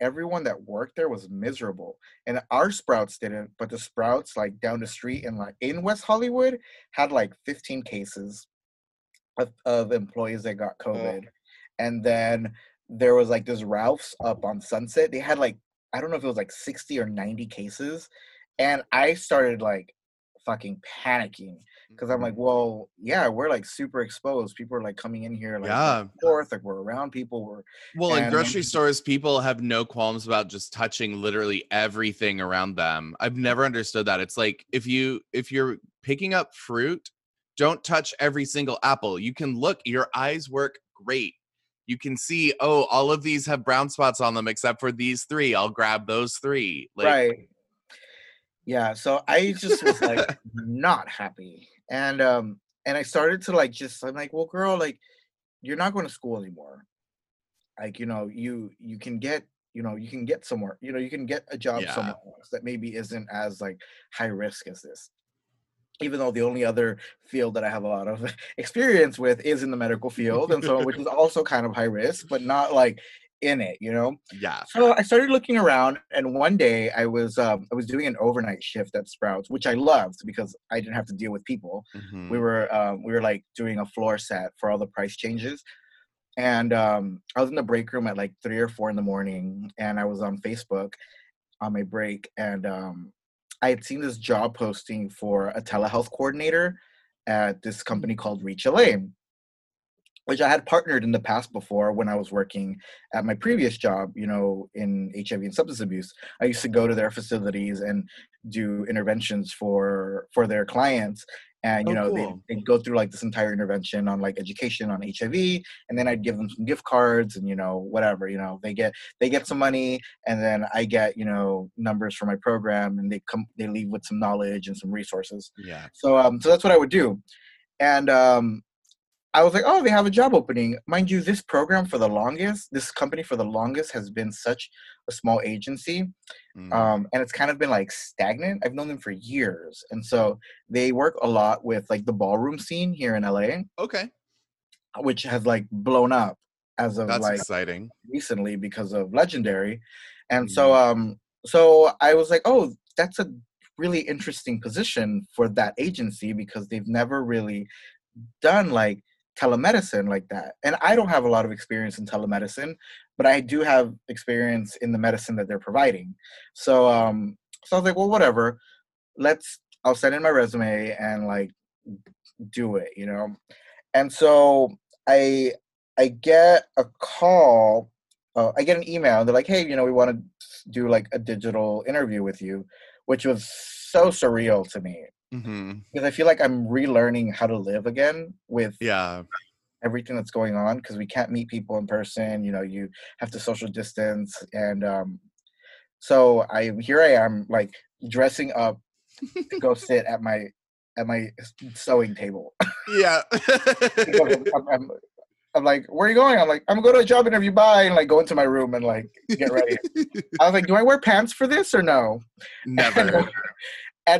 Everyone that worked there was miserable. And our sprouts didn't, but the sprouts like down the street in like in West Hollywood had like 15 cases of, of employees that got COVID. And then there was like this Ralph's up on Sunset. They had like I don't know if it was like 60 or 90 cases. And I started like fucking panicking because I'm like, Mm-hmm. well, yeah, we're like super exposed. People are like coming in here like Yeah. and forth, like we're around people. We're Well, in grocery stores, people have no qualms about just touching literally everything around them. I've never understood that. It's like if you if you're picking up fruit, don't touch every single apple. You can look, your eyes work great. You can see, oh, all of these have brown spots on them except for these three. I'll grab those three. Like right. Yeah, so I just was like not happy. And um and I started to like just I'm like, well girl, like you're not going to school anymore. Like, you know, you you can get, you know, you can get somewhere, you know, you can get a job Yeah. somewhere else that maybe isn't as like high risk as this. Even though the only other field that I have a lot of experience with is in the medical field, and so which is also kind of high risk, but not like in it, you know. Yeah. So I started looking around, and one day I was um, I was doing an overnight shift at Sprouts, which I loved because I didn't have to deal with people. Mhm. We were um, we were like doing a floor set for all the price changes, and um, I was in the break room at like three or four in the morning, and I was on Facebook on my break, and um, I had seen this job posting for a telehealth coordinator at this company called Reach LA, which I had partnered in the past before when I was working at my previous job, you know, in HIV and substance abuse. I used to go to their facilities and do interventions for for their clients. And you Oh, know, cool. they, they'd go through like this entire intervention on like education on HIV, and then I'd give them some gift cards and you know whatever. You know, they get they get some money, and then I get you know numbers for my program, and they come they leave with some knowledge and some resources. Yeah. So um, so that's what I would do, and um, I was like, oh, they have a job opening. Mind you, this program for the longest, this company for the longest has been such a small agency, Mm. um, and it's kind of been like stagnant. I've known them for years, and so they work a lot with like the ballroom scene here in LA, okay. which has like blown up as of That's like exciting. recently because of legendary and so um so i was like oh that's a really interesting position for that agency because they've never really done like telemedicine like that and i don't have a lot of experience in telemedicine but i do have experience in the medicine that they're providing. So um so i was like well whatever. Let's i'll send in my resume and like do it you know? And so i i get a call uh, i get an email they're like hey you know we want to do like a digital interview with you which was so surreal to me hmm because i feel like i'm relearning how to live again with Yeah. everything that's going on because we can't meet people in person you know you have to social distance and um so i here i am like dressing up to go sit at my at my sewing table Yeah. I'm, I'm, I'm, I'm like where are you going i'm like i'm going to a job interview bye and like go into my room and like get ready i was like do i wear pants for this or no Never. and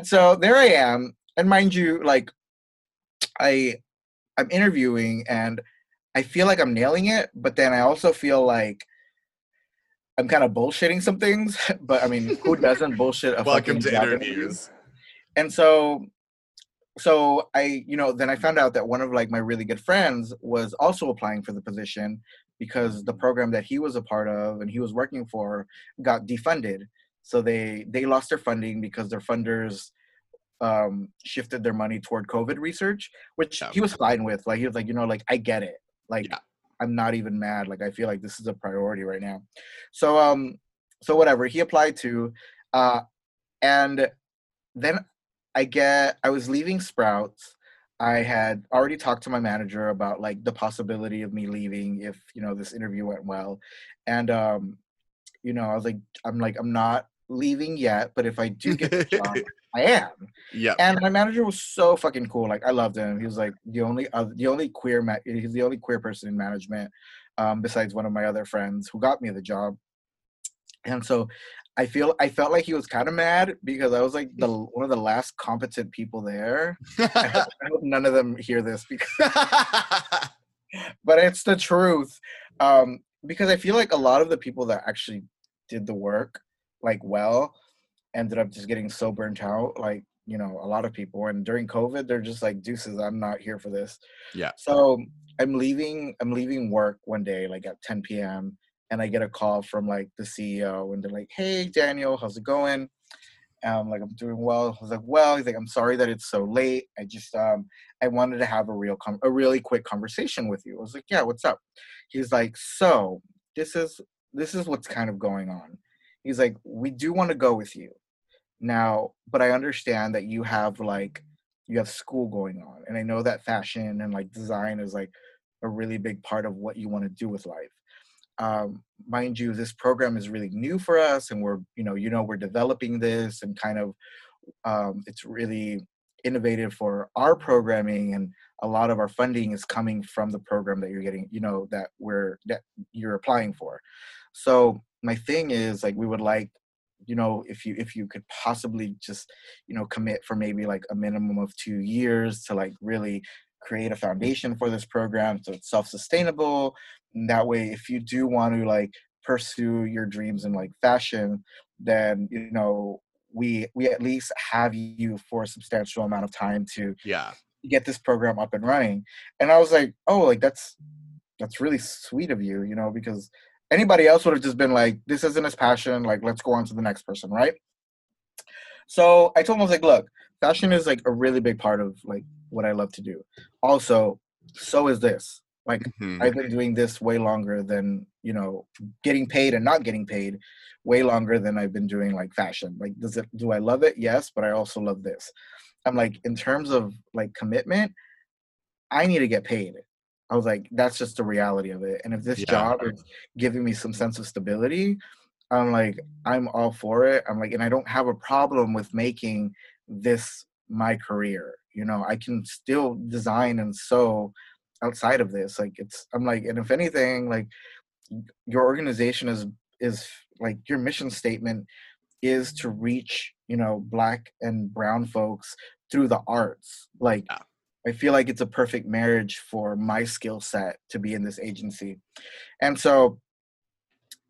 so there I am, and mind you, like I I'm interviewing and I feel like I'm nailing it, but then I also feel like I'm kind of bullshitting some things. But I mean, who doesn't bullshit a Welcome fucking to interview? interviews. And so so I, you know, then I found out that one of like my really good friends was also applying for the position because the program that he was a part of and he was working for got defunded. So they they lost their funding because their funders um shifted their money toward COVID research, which Yeah. he was fine with. Like he was like, you know, like I get it. Like Yeah. I'm not even mad. Like I feel like this is a priority right now. So um so whatever, he applied to uh and then I get I was leaving Sprouts. I had already talked to my manager about like the possibility of me leaving if you know this interview went well, and um, you know I was like I'm like I'm not leaving yet, but if I do get the job, I am. Yeah. And my manager was so fucking cool. Like I loved him. He was like the only uh, the only queer ma- he's the only queer person in management, um, besides one of my other friends who got me the job. And so I feel I felt like he was kind of mad because I was like the one of the last competent people there. I hope, I hope none of them hear this because but it's the truth. Um, because I feel like a lot of the people that actually did the work like well ended up just getting so burnt out. Like, you know, a lot of people. And during COVID, they're just like, deuces, I'm not here for this. Yeah. So I'm leaving, I'm leaving work one day, like at 10 p.m. And I get a call from like the CEO and they're like, Hey Daniel, how's it going? Um, like I'm doing well. I was like, well, he's like, I'm sorry that it's so late. I just um I wanted to have a real com- a really quick conversation with you. I was like, yeah, what's up? He's like, so this is this is what's kind of going on. He's like, we do want to go with you now, but I understand that you have like you have school going on, and I know that fashion and like design is like a really big part of what you want to do with life. Um, mind you, this program is really new for us, and we're you know you know we're developing this and kind of um, it's really innovative for our programming and a lot of our funding is coming from the program that you're getting you know that we're that you're applying for so my thing is like we would like you know if you if you could possibly just you know commit for maybe like a minimum of two years to like really create a foundation for this program so it's self-sustainable and that way if you do want to like pursue your dreams in like fashion then you know we we at least have you for a substantial amount of time to Yeah. get this program up and running and i was like oh like that's that's really sweet of you you know because anybody else would have just been like this isn't his passion like let's go on to the next person right so i told him i was like look fashion is like a really big part of like what i love to do also so is this like Mhm. I've been doing this way longer than you know getting paid and not getting paid way longer than I've been doing like fashion. Like does it do I love it? Yes, but I also love this. I'm like in terms of like commitment, I need to get paid. I was like that's just the reality of it. And if this Yeah. job is giving me some sense of stability, I'm like I'm all for it. I'm like and I don't have a problem with making this my career. You know, I can still design and sew outside of this like it's i'm like and if anything like your organization is is like your mission statement is to reach you know black and brown folks through the arts like Yeah. I feel like it's a perfect marriage for my skill set to be in this agency and so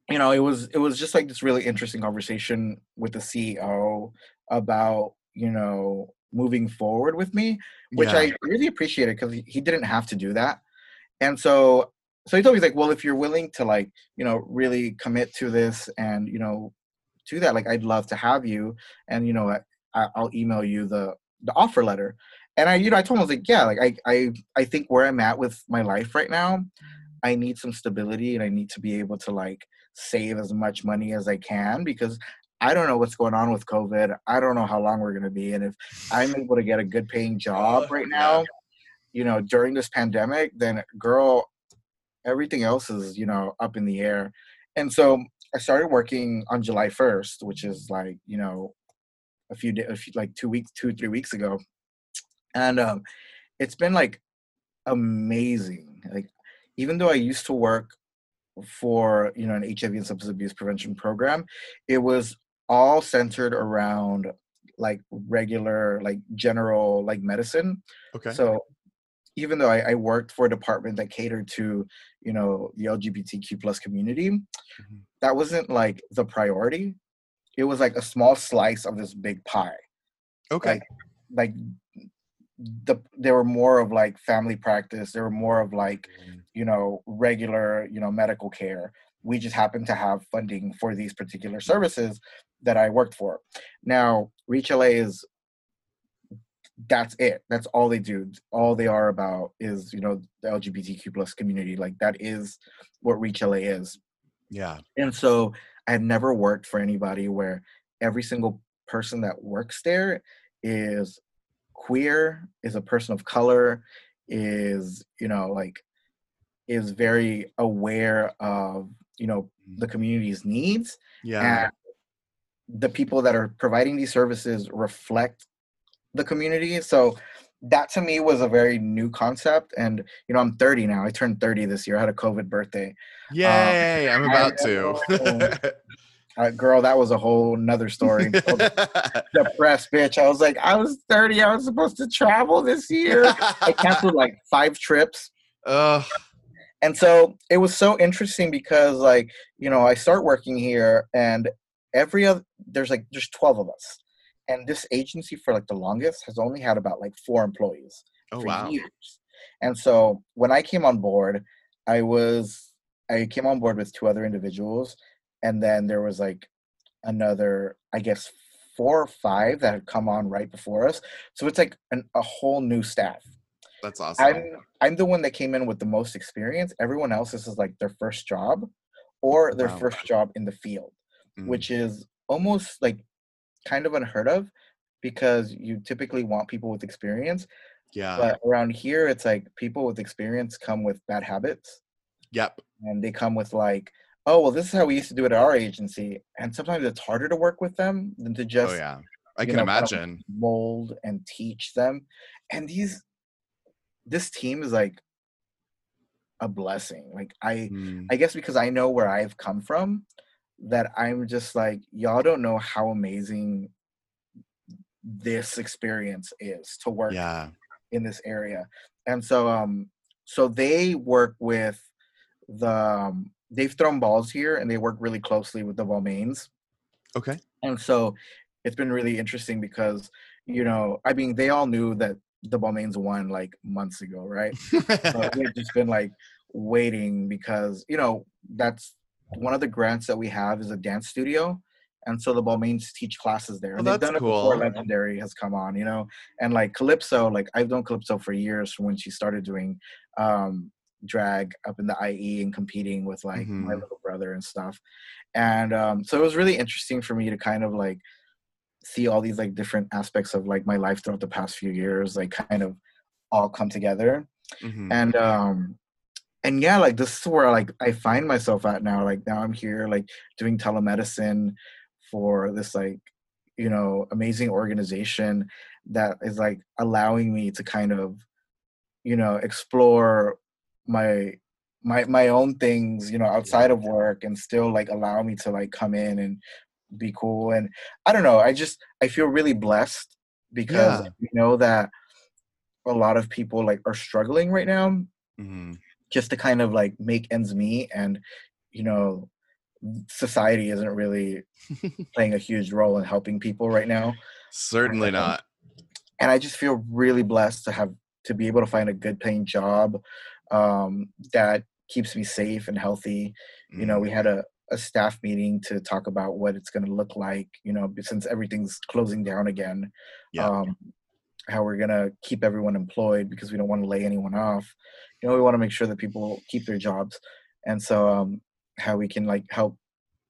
you know it was it was just like this really interesting conversation with the ceo about you know moving forward with me which Yeah. I really appreciated because he, didn't have to do that. And so, so he told me he's like, well, if you're willing to like, you know, really commit to this and you know, do that, like, I'd love to have you. And you know, I, I'll email you the the offer letter. And I, you know, I told him I was like, yeah, like I, I, I think where I'm at with my life right now, I need some stability and I need to be able to like save as much money as I can because I don't know what's going on with COVID. I don't know how long we're gonna be, and if I'm able to get a good paying job oh, right now, you know, during this pandemic, then girl, everything else is, you know, up in the air. And so I started working on July 1st, which is like, you know, a few days, like two weeks, two, three weeks ago. And um, it's been like amazing. Like, even though I used to work for, you know, an HIV and substance abuse prevention program, it was all centered around like regular, like general, like medicine. Okay. So even though I, I worked for a department that catered to, you know, the LGBTQ plus community, Mm-hmm. that wasn't like the priority. It was like a small slice of this big pie. okay. Like, like the there were more of like family practice. There were more of like, Mm. you know, regular, you know, medical care. We just happened to have funding for these particular services that I worked for. Now, Reach LA is that's it. That's all they do. All they are about is, you know, the LGBTQ plus community. Like that is what Reach LA is. yeah. And so I had never worked for anybody where every single person that works there is queer, is a person of color, is, you know, like is very aware of, you know, mm. the community's needs Yeah. and the people that are providing these services reflect the community. So that to me was a very new concept. And you know, I'm 30 now. I turned 30 this year. I had a COVID birthday. Yay! Um, I'm I about to. Uh, girl, that was a whole nother story. Depressed bitch. I was like, I was 30. I was supposed to travel this year. I canceled like five trips. Ugh. and so it was so interesting because like you know i start working here and every other there's like there's 12 of us and this agency for like the longest has only had about like four employees Oh for wow. years and so when i came on board i was i came on board with two other individuals and then there was like another i guess four or five that had come on right before us so it's like an, a whole new staff That's awesome. I'm I'm the one that came in with the most experience. Everyone else this is like their first job or their Wow. first job in the field, Mm. which is almost like kind of unheard of because you typically want people with experience. yeah. But around here it's like people with experience come with bad habits yep. and they come with like, oh well this is how we used to do it at our agency. And sometimes it's harder to work with them than to just oh yeah. I can know, kind of imagine. mold and teach them. And these this team is like a blessing. Like I Mm. I guess because I know where I've come from, that I'm just like, y'all don't know how amazing this experience is to work Yeah. in this area. And so um so they work with the um, they've thrown balls here and they work really closely with the Balmains. Okay. And so it's been really interesting because, you know, I mean, they all knew that the Balmains won like months ago, right? So they've just been like waiting because, you know, that's one of the grants that we have is a dance studio. And so the Balmains teach classes there. Oh, and they've it before. Legendary has come on, you know. And like Calypso, like I've known Calypso for years from when she started doing um drag up in the IE and competing with like my Mhm. little brother and stuff. And um so it was really interesting for me to kind of like see all these like different aspects of like my life throughout the past few years like kind of all come together Mhm. and um and yeah like this is where like i find myself at now like now i'm here like doing telemedicine for this like you know amazing organization that is like allowing me to kind of you know explore my my my own things you know outside of work and still like allow me to like come in and be cool and i don't know i just i feel really blessed because Yeah. you know that a lot of people like are struggling right now Mhm. just to kind of like make ends meet and you know society isn't really playing a huge role in helping people right now Certainly Um, not. and i just feel really blessed to have to be able to find a good paying job um, that keeps me safe and healthy you know Mm. we had a, a staff meeting to talk about what it's going to look like you know since everything's closing down again Yeah. um, how we're going to keep everyone employed because we don't want to lay anyone off you know we want to make sure that people keep their jobs and so um, how we can like help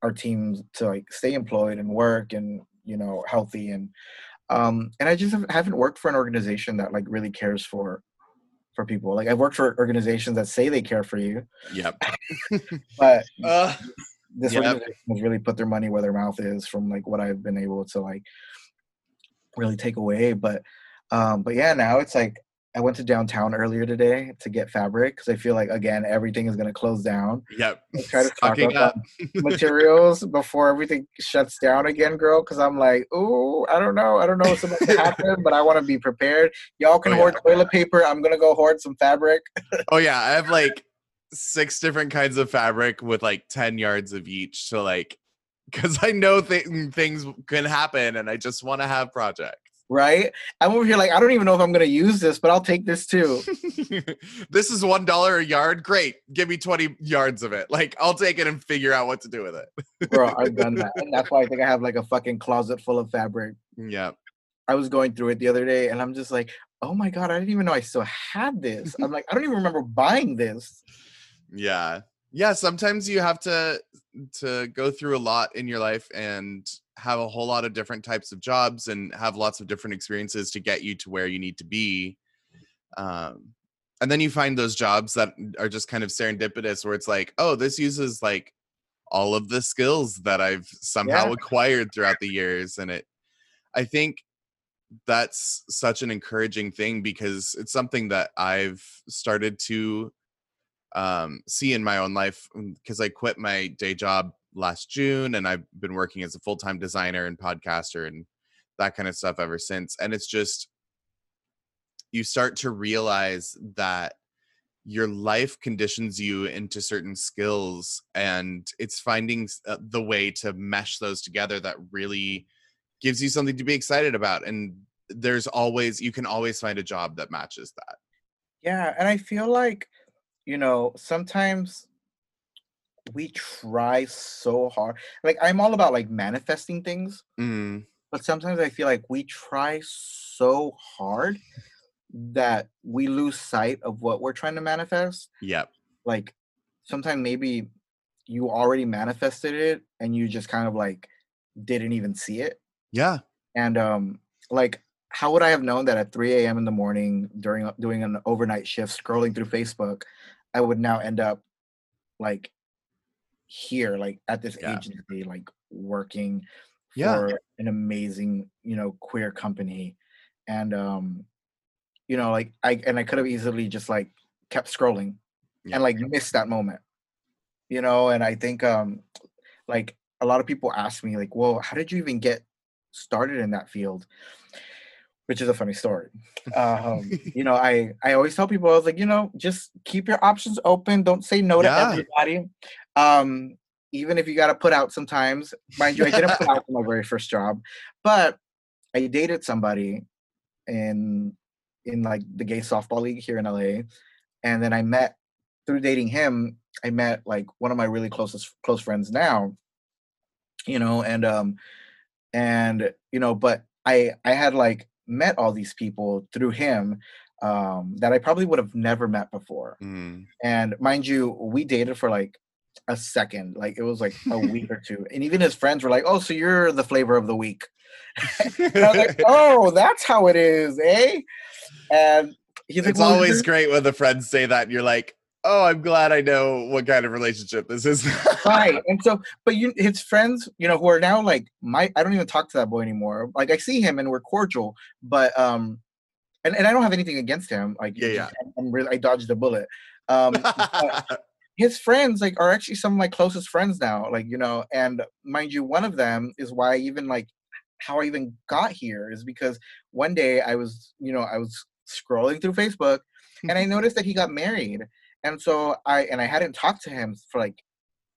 our teams to like stay employed and work and you know healthy and um and i just haven't worked for an organization that like really cares for for people like i've worked for organizations that say they care for you Yep. but Uh, this Yep. organization has really put their money where their mouth is from like what I've been able to like really take away. But um but yeah, now it's like I went to downtown earlier today to get fabric because I feel like again everything is gonna close down. yep. I try to stock up up. materials before everything shuts down again, girl. Because I'm like, ooh, I don't know, I don't know what's about to happen, but I want to be prepared. Y'all can Oh, yeah. hoard toilet paper. I'm gonna go hoard some fabric. Oh yeah, I have like six different kinds of fabric with like 10 yards of each. So like because I know th- things can happen and I just want to have projects. Right? I'm over here like I don't even know if I'm gonna use this, but I'll take this too. this is one dollar a yard. Great. Give me 20 yards of it. Like I'll take it and figure out what to do with it. bro i've done that and that's why i think i have like a fucking closet full of fabric Yeah. i was going through it the other day and i'm just like oh my god i didn't even know i still had this i'm like i don't even remember buying this Yeah. Yeah, sometimes you have to to go through a lot in your life and have a whole lot of different types of jobs and have lots of different experiences to get you to where you need to be. Um and then you find those jobs that are just kind of serendipitous where it's like, oh, this uses like all of the skills that I've somehow Yeah. acquired throughout the years and it I think that's such an encouraging thing because it's something that I've started to um, see in my own life because I quit my day job last June and I've been working as a full time designer and podcaster and that kind of stuff ever since. And it's just, you start to realize that your life conditions you into certain skills and it's finding uh, the way to mesh those together that really gives you something to be excited about and there's always you can always find a job that matches that yeah and i feel like you know sometimes we try so hard like i'm all about like manifesting things mm, but sometimes i feel like we try so hard that we lose sight of what we're trying to manifest. Yep. Like sometimes maybe you already manifested it and you just kind of like didn't even see it. Yeah. And um like how would i have known that at 3 a.m in the morning during doing an overnight shift scrolling through facebook i would now end up like here like at this Yeah. agency like working for Yeah. an amazing you know queer company and um you know like i and i could have easily just like kept scrolling Yeah. and like missed that moment you know and i think um like a lot of people ask me like, "Well, how did you even get started in that field?" Which is a funny story. Um, you know, I I always tell people I was like, you know, just keep your options open. Don't say no Yeah. to everybody. Um, even if you got to put out sometimes. Mind you, I didn't put out for my very first job, but I dated somebody in in like the gay softball league here in LA, and then I met through dating him. I met like one of my really closest close friends now. You know, and um, and you know, but I I had like met all these people through him um that I probably would have never met before. Mm. And mind you, we dated for like a second, like it was like a week or two. And even his friends were like, "Oh, so you're the flavor of the week." And I was like, "Oh, that's how it is, eh?" And he's like, it's "Well, always you're- great when the friends say that and you're like, oh, I'm glad I know what kind of relationship this is. right." And so, but you, his friends, you know, who are now like my, I don't even talk to that boy anymore. Like I see him and we're cordial, but um, and, and I don't have anything against him. Like, Yeah, yeah. I'm really, I dodged a bullet. Um, his friends like are actually some of my closest friends now like you know and mind you one of them is why I even like how i even got here is because one day i was you know i was scrolling through facebook and i noticed that he got married and so i and i hadn't talked to him for like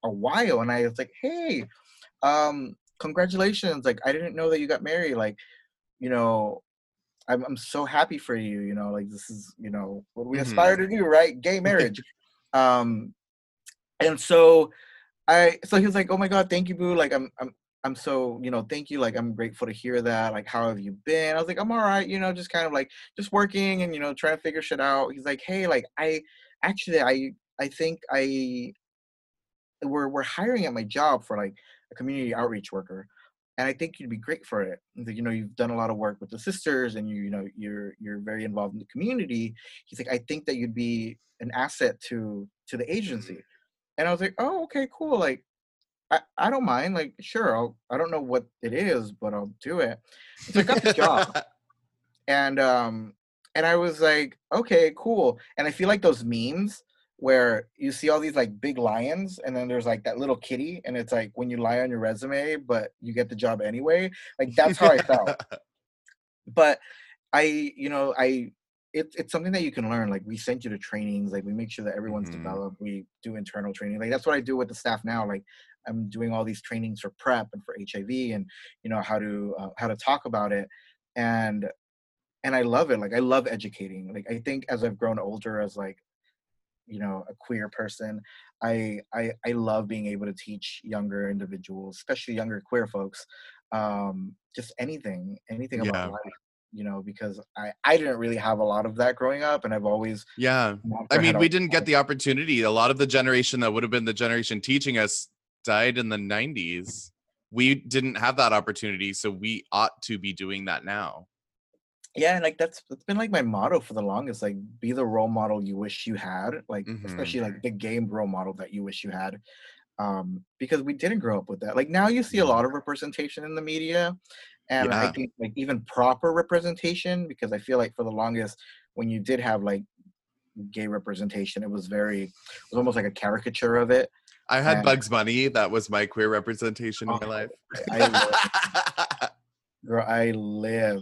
a while and i was like hey um congratulations like i didn't know that you got married like you know i'm, I'm so happy for you you know like this is you know what we Mhm. aspire to do right? Gay marriage. Um and so i so he was like oh my god thank you boo like i'm i'm i'm so you know thank you like i'm grateful to hear that like how have you been? I was like i'm all right you know just kind of like just working and you know trying to figure shit out. He's like hey like i actually i i think i we're we're hiring at my job for like a community outreach worker and i think you'd be great for it you know you've done a lot of work with the sisters and you you know you're you're very involved in the community. He's like i think that you'd be an asset to to the agency. And i was like oh okay cool like i, I don't mind like sure i'll i don't know what it is but i'll do it. So i got the job and um and i was like okay cool and i feel like those memes where you see all these like big lions and then there's like that little kitty and it's like when you lie on your resume but you get the job anyway like that's how i felt but i you know i it's it's something that you can learn like we send you to trainings like we make sure that everyone's Mhm. developed we do internal training like that's what i do with the staff now like i'm doing all these trainings for PrEP and for hiv and you know how to uh, how to talk about it and and i love it like i love educating like i think as i've grown older as like you know a queer person i i i love being able to teach younger individuals especially younger queer folks um just anything anything Yeah. about life you know because i i didn't really have a lot of that growing up and i've always yeah. I mean, we didn't get the opportunity. A lot of the generation that would have been the generation teaching us died in the 90s. We didn't have that opportunity, so we ought to be doing that now. Yeah and like that's that's been like my motto for the longest like be the role model you wish you had like Mhm. especially like the game role model that you wish you had um because we didn't grow up with that like now you see a Mhm. lot of representation in the media and i think like even proper representation because i feel like for the longest when you did have like gay representation it was very it was almost like a caricature of it I had And- Bugs Bunny. That was my queer representation in my Oh, life. I love girl i live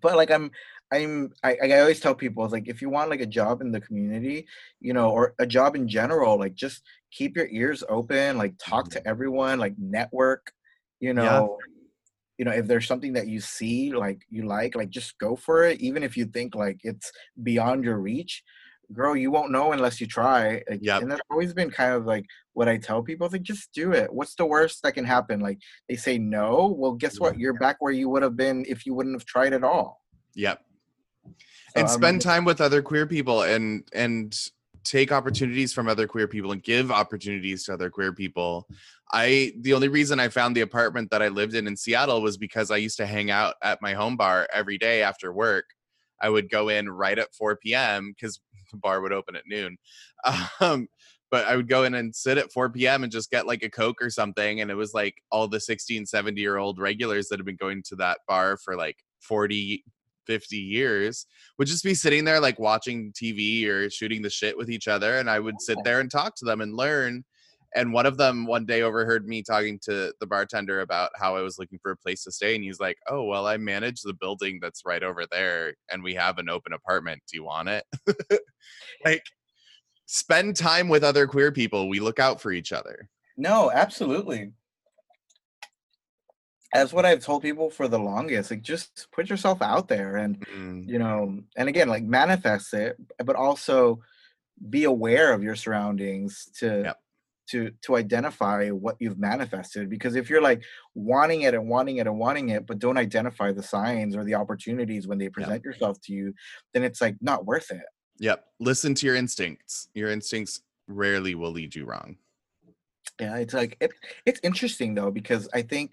but like i'm i'm I, I always tell people like if you want like a job in the community you know or a job in general like just keep your ears open like talk to everyone like network you know you know if there's something that you see like you like like just go for it even if you think like it's beyond your reach girl you won't know unless you try. Like, Yep. and that's always been kind of like what i tell people it's like just do it. What's the worst that can happen? Like they say no. Well guess what? Mm-hmm. You're back where you would have been if you wouldn't have tried at all. Yep. So and spend time with other queer people and and take opportunities from other queer people and give opportunities to other queer people. I the only reason i found the apartment that i lived in in seattle was because i used to hang out at my home bar every day after work. I would go in right at 4 p.m because the bar would open at noon um but i would go in and sit at 4 p.m and just get like a coke or something and it was like all the 16 70 year old regulars that have been going to that bar for like 40 50 years would just be sitting there like watching TV or shooting the shit with each other. And I would sit there and talk to them and learn. And one of them one day overheard me talking to the bartender about how I was looking for a place to stay. And he's like, Oh, well, I manage the building that's right over there and we have an open apartment. Do you want it? like, spend time with other queer people. We look out for each other. No, absolutely. That's what I've told people for the longest. Like, just put yourself out there and, Mm, you know, and again, like manifest it, but also be aware of your surroundings to Yep. To to identify what you've manifested because if you're like wanting it and wanting it and wanting it but don't identify the signs or the opportunities when they present yourself to you then it's like not worth it Yep. Listen to your instincts. Your instincts rarely will lead you wrong. yeah it's like it, it's interesting though because i think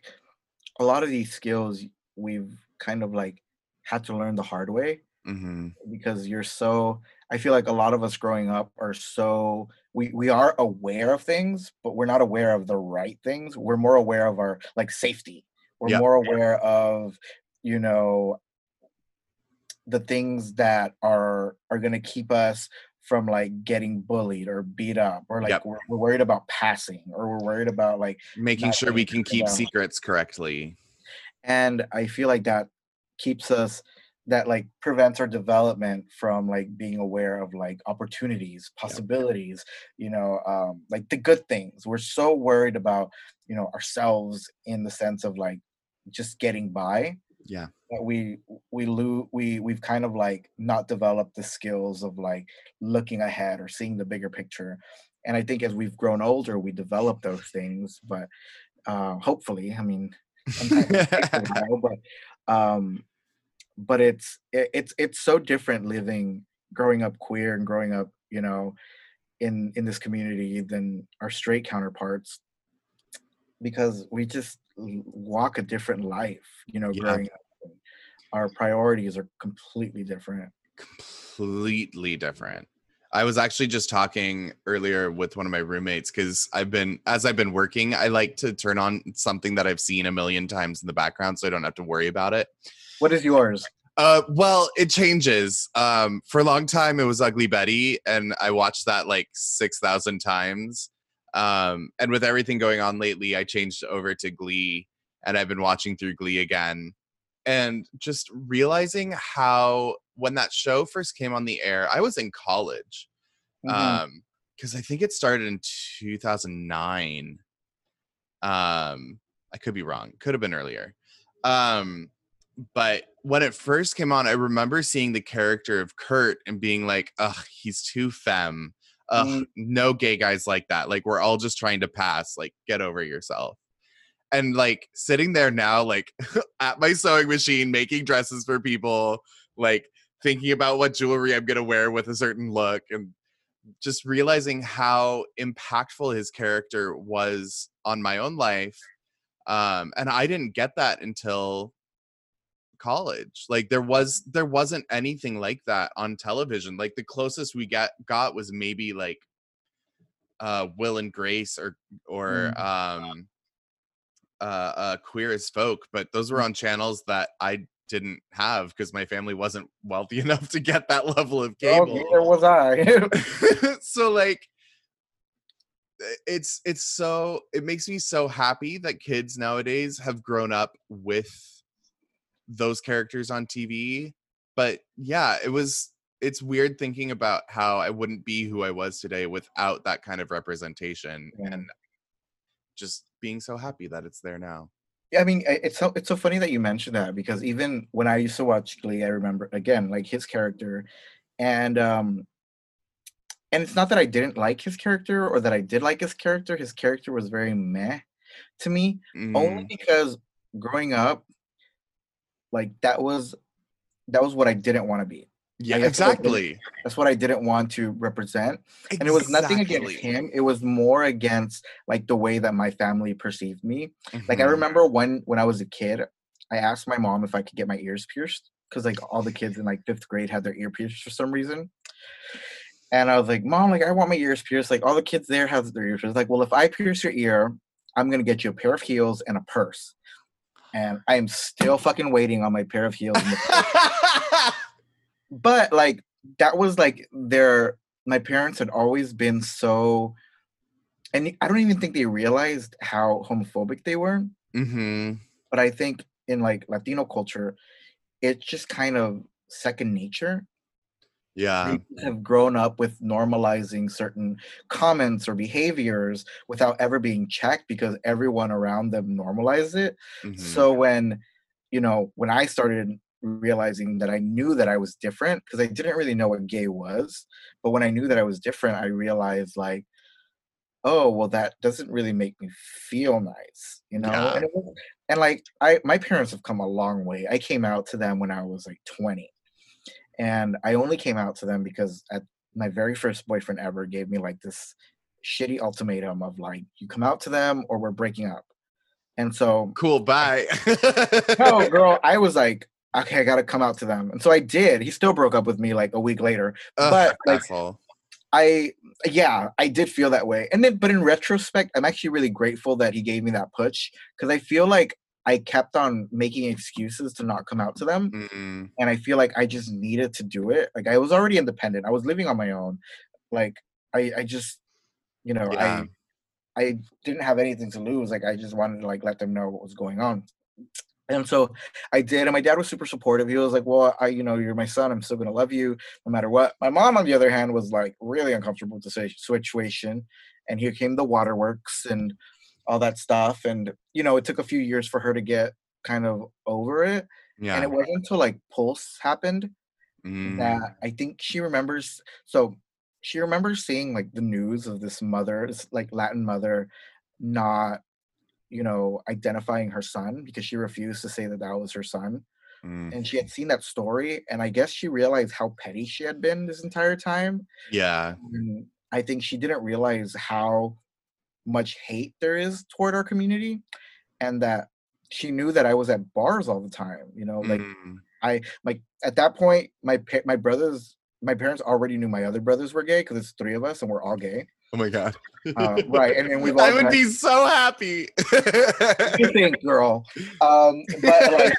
a lot of these skills we've kind of like had to learn the hard way hmm because you're so i feel like a lot of us growing up are so we we are aware of things but we're not aware of the right things we're more aware of our like safety we're Yeah. more aware of you know the things that are are going to keep us from like getting bullied or beat up or like Yep. we're, we're worried about passing or we're worried about like Making sure we can keep secrets correctly. and i feel like that keeps us that like prevents our development from like being aware of like opportunities possibilities you know um like the good things. We're so worried about you know ourselves in the sense of like just getting by Yeah. that we we lose we we've kind of like not developed the skills of like looking ahead or seeing the bigger picture. And i think as we've grown older we develop those things but uh hopefully i mean sometimes it takes a while, but um but it's it, it's it's so different living growing up queer and growing up you know in in this community than our straight counterparts because we just walk a different life you know Yeah. growing up our priorities are completely different completely different. I was actually just talking earlier with one of my roommates because I've been, as I've been working, I like to turn on something that I've seen a million times in the background so I don't have to worry about it. What is yours Uh, well, it changes. Um, for a long time, it was Ugly Betty, and I watched that like 6,000 times. Um, and with everything going on lately, I changed over to Glee, and I've been watching through Glee again. And just realizing how, when that show first came on the air, I was in college Mhm. um because i think it started in 2009 um i could be wrong could have been earlier um but when it first came on i remember seeing the character of kurt and being like ugh he's too femme. Ugh Mm. no gay guys like that. Like we're all just trying to pass. Like get over yourself. And like sitting there now like at my sewing machine making dresses for people like thinking about what jewelry i'm going to wear with a certain look and just realizing how impactful his character was on my own life um and i didn't get that until college like there was there wasn't anything like that on television like the closest we got got was maybe like uh will and grace or or um uh, uh queer as folk but those were on channels that i didn't have because my family wasn't wealthy enough to get that level of oh, cable. neither was i. So like it's it's so it makes me so happy that kids nowadays have grown up with those characters on TV but yeah it was it's weird thinking about how I wouldn't be who I was today without that kind of representation Yeah. and just being so happy that it's there now Yeah, I mean, it's so it's so funny that you mentioned that because even when I used to watch Glee, I remember again like his character, and um, and it's not that I didn't like his character or that I did like his character. His character was very meh to me, only Mm, because growing up, like that was that was what I didn't want to be. yeah guess what it- exactly That's what I didn't want to represent. Exactly. and it was nothing against him it was more against like the way that my family perceived me like i Mhm. remember when when i was a kid i asked my mom if i could get my ears pierced because like all the kids in like fifth grade had their ear pierced for some reason and i was like mom like i want my ears pierced like all the kids there have their ears pierced like well if i pierce your ear i'm gonna get you a pair of heels and a purse and i am still fucking waiting on my pair of heels but like that was like their my parents had always been so and I don't even think they realized how homophobic they were. Mm-hmm. But I think in like Latino culture, it's just kind of second nature. Yeah. They have grown up with normalizing certain comments or behaviors without ever being checked because everyone around them normalized it. mhm. So when, you know, when I started realizing that I knew that I was different, because I didn't really know what gay was, but when I knew that I was different, I realized like, oh, well, that doesn't really make me feel nice, you know? Yeah. And, it was, and like, I, my parents have come a long way. I came out to them when I was like 20. And I only came out to them because at my very first boyfriend ever gave me like this shitty ultimatum of like, you come out to them or we're breaking up. And so cool. Bye. no, girl, I was like, okay, I gotta come out to them. And so I did. He still broke up with me like a week later. Ugh, but, like, asshole. I yeah, I did feel that way. And then but in retrospect, I'm actually really grateful that he gave me that push because I feel like I kept on making excuses to not come out to them. Mm-mm. And I feel like I just needed to do it. Like I was already independent. I was living on my own. Like I I just you know, Yeah. I I didn't have anything to lose. Like I just wanted to like let them know what was going on. And so I did, and my dad was super supportive. He was like, "Well, I, you know, you're my son. I'm still gonna love you no matter what." My mom, on the other hand, was like really uncomfortable with the situation. And here came the waterworks and all that stuff. And you know, it took a few years for her to get kind of over it. Yeah. And it wasn't until like Pulse happened Mm. that I think she remembers. So she remembers seeing like the news of this mother, this like Latin mother, not, you know, identifying her son because she refused to say that that was her son. Mm. And she had seen that story, and I guess she realized how petty she had been this entire time. Yeah. And I think she didn't realize how much hate there is toward our community, and that she knew that I was at bars all the time. You know, like Mm. I like at that point, my pa- my brothers, my parents already knew my other brothers were gay because it's three of us and we're all gay, Oh my god. uh, right? And, and we've all I would had- be so happy. you think, girl. Um, but like,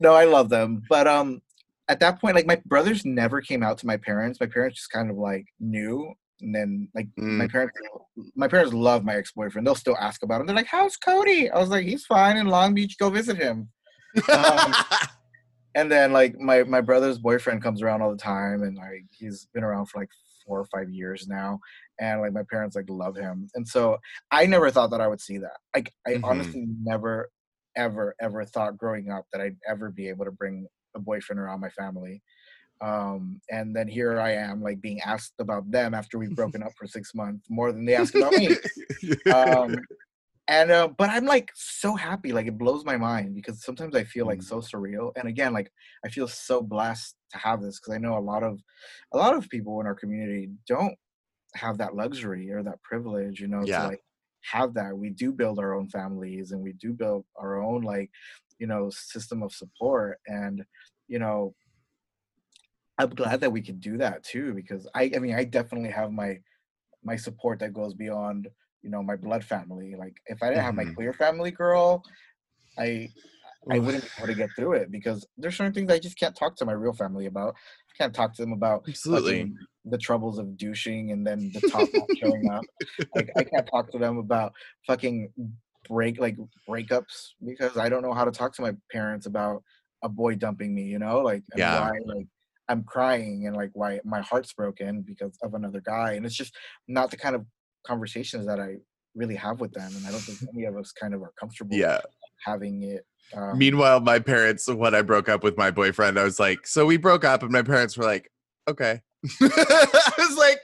no, I love them. But um, at that point, like my brothers never came out to my parents. My parents just kind of like knew, and then like my Mm. parents, my parents love my ex boyfriend. They'll still ask about him. They're like, "How's Cody?" I was like, "He's fine in Long Beach. Go visit him." um, and then like my my brother's boyfriend comes around all the time and like he's been around for like four or five years now and like my parents like love him and so i never thought that i would see that like i Mhm. honestly never ever ever thought growing up that i'd ever be able to bring a boyfriend around my family um and then here i am like being asked about them after we've broken up for six months more than they ask about me um and uh, but i'm like so happy like it blows my mind because sometimes i feel like Mm. so surreal and again like i feel so blessed to have this because i know a lot of a lot of people in our community don't have that luxury or that privilege you know Yeah. to like have that we do build our own families and we do build our own like you know system of support and you know i'm glad that we can do that too because i i mean i definitely have my my support that goes beyond you know my blood family like if i didn't have my mm-hmm. queer family girl i i wouldn't be able to get through it because there's certain things i just can't talk to my real family about i can't talk to them about Absolutely. the troubles of douching and then the top not showing up like i can't talk to them about fucking break like breakups because i don't know how to talk to my parents about a boy dumping me you know like Yeah. why like i'm crying and like why my heart's broken because of another guy and it's just not the kind of conversations that i really have with them and i don't think any of us kind of are comfortable Yeah. having it um, Meanwhile, my parents, when I broke up with my boyfriend, I was like, so we broke up, and my parents were like, okay. I was like,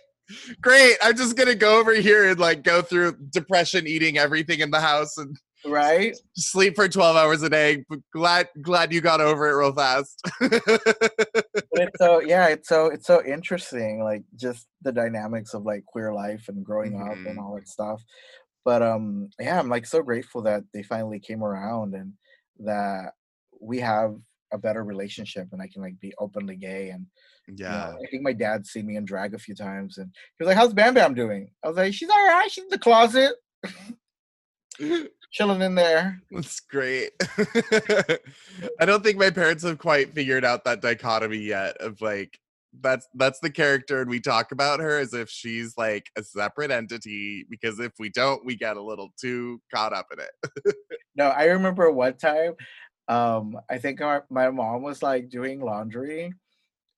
great. I'm just gonna go over here and like go through depression, eating everything in the house, and right sleep for 12 hours a day. Glad glad you got over it real fast. but it's so yeah it's so it's so interesting like just the dynamics of like queer life and growing up and Mhm. all that stuff but um yeah i'm like so grateful that they finally came around and that we have a better relationship and i can like be openly gay and you know, yeah. i think my dad seen me in drag a few times and he was like how's bam bam doing i was like she's all right she's in the closet chilling in there That's great. I don't think my parents have quite figured out that dichotomy yet of like That's that's the character, and we talk about her as if she's like a separate entity. Because if we don't, we get a little too caught up in it. No, I remember one time, um, I think our, my mom was like doing laundry,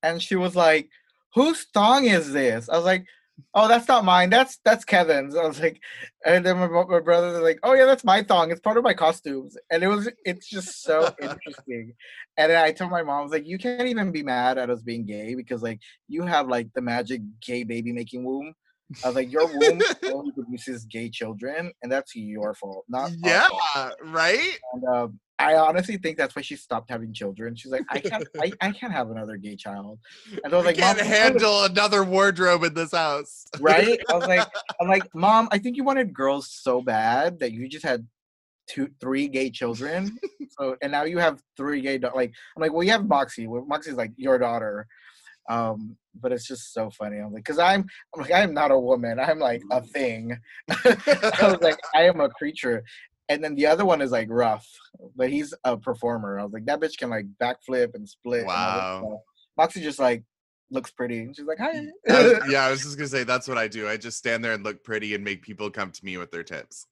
and she was like, "Whose thong is this?" I was like, "Oh, that's not mine. That's that's Kevin's." I was like, and then my, my brother was like, "Oh yeah, that's my thong. It's part of my costumes." And it was it's just so interesting. And then I told my mom, I was like, "You can't even be mad at us being gay because like you have like the magic gay baby making womb." I was like, "Your womb only produces gay children, and that's your fault, not yeah, fault." right. And um, I honestly think that's why she stopped having children. She's like, I can't, I, I can't have another gay child. And I was I like, can't Mom, handle another wardrobe in this house. right? I was like, I'm like, Mom, I think you wanted girls so bad that you just had two, three gay children. So, and now you have three gay. Da- like, I'm like, well, you have Moxie. Well, Moxie's like your daughter. Um, but it's just so funny. I'm like, cause I'm, I'm like, I'm not a woman. I'm like a thing. I was like, I am a creature. And then the other one is like rough, but he's a performer. I was like, that bitch can like backflip and split. and Wow. stuff. Moxie just like looks pretty. And she's like, hi. I was- yeah, I was just gonna say that's what I do. I just stand there and look pretty and make people come to me with their tips.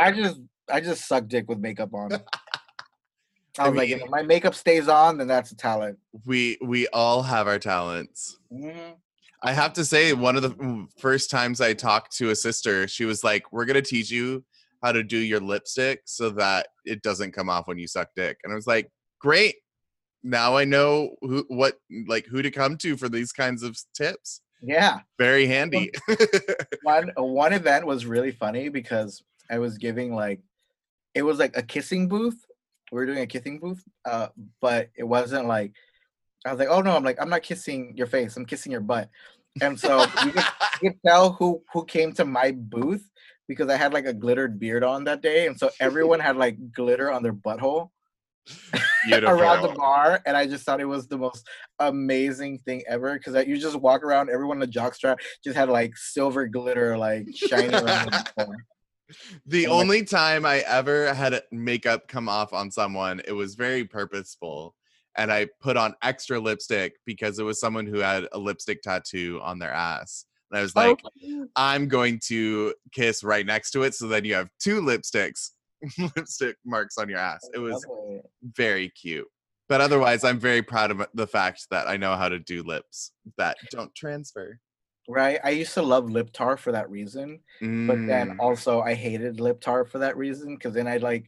I just I just suck dick with makeup on. I I was like, if my makeup stays on, then that's a talent. we we all have our talents. Mhm. I have to say, one of the mm, first times I talked to a sister, she was like, "We're gonna teach you how to do your lipstick so that it doesn't come off when you suck dick." And I was like, "Great! Now I know who, what, like, who to come to for these kinds of tips. Yeah. Very handy." One one event was really funny because I was giving like it was like a kissing booth. We were doing a kissing booth, uh, but it wasn't like I was like, oh no, I'm like, I'm not kissing your face, I'm kissing your butt. And so you could, you could tell who who came to my booth because I had like a glittered beard on that day, and so everyone had like glitter on their butthole. around the bar, and I just thought it was the most amazing thing ever. Because you just walk around, everyone in the jockstrap just had like silver glitter like shining around. the. The And, like- only time I ever had makeup come off on someone, it was very purposeful. And I put on extra lipstick because it was someone who had a lipstick tattoo on their ass. And I was like, Oh, I'm going to kiss right next to it so then you have two lipsticks, lipstick marks on your ass. It was very cute. But otherwise, I'm very proud of the fact that I know how to do lips that don't transfer. right. I used to love lip tar for that reason, but then Mm. also I hated lip tar for that reason because then I'd like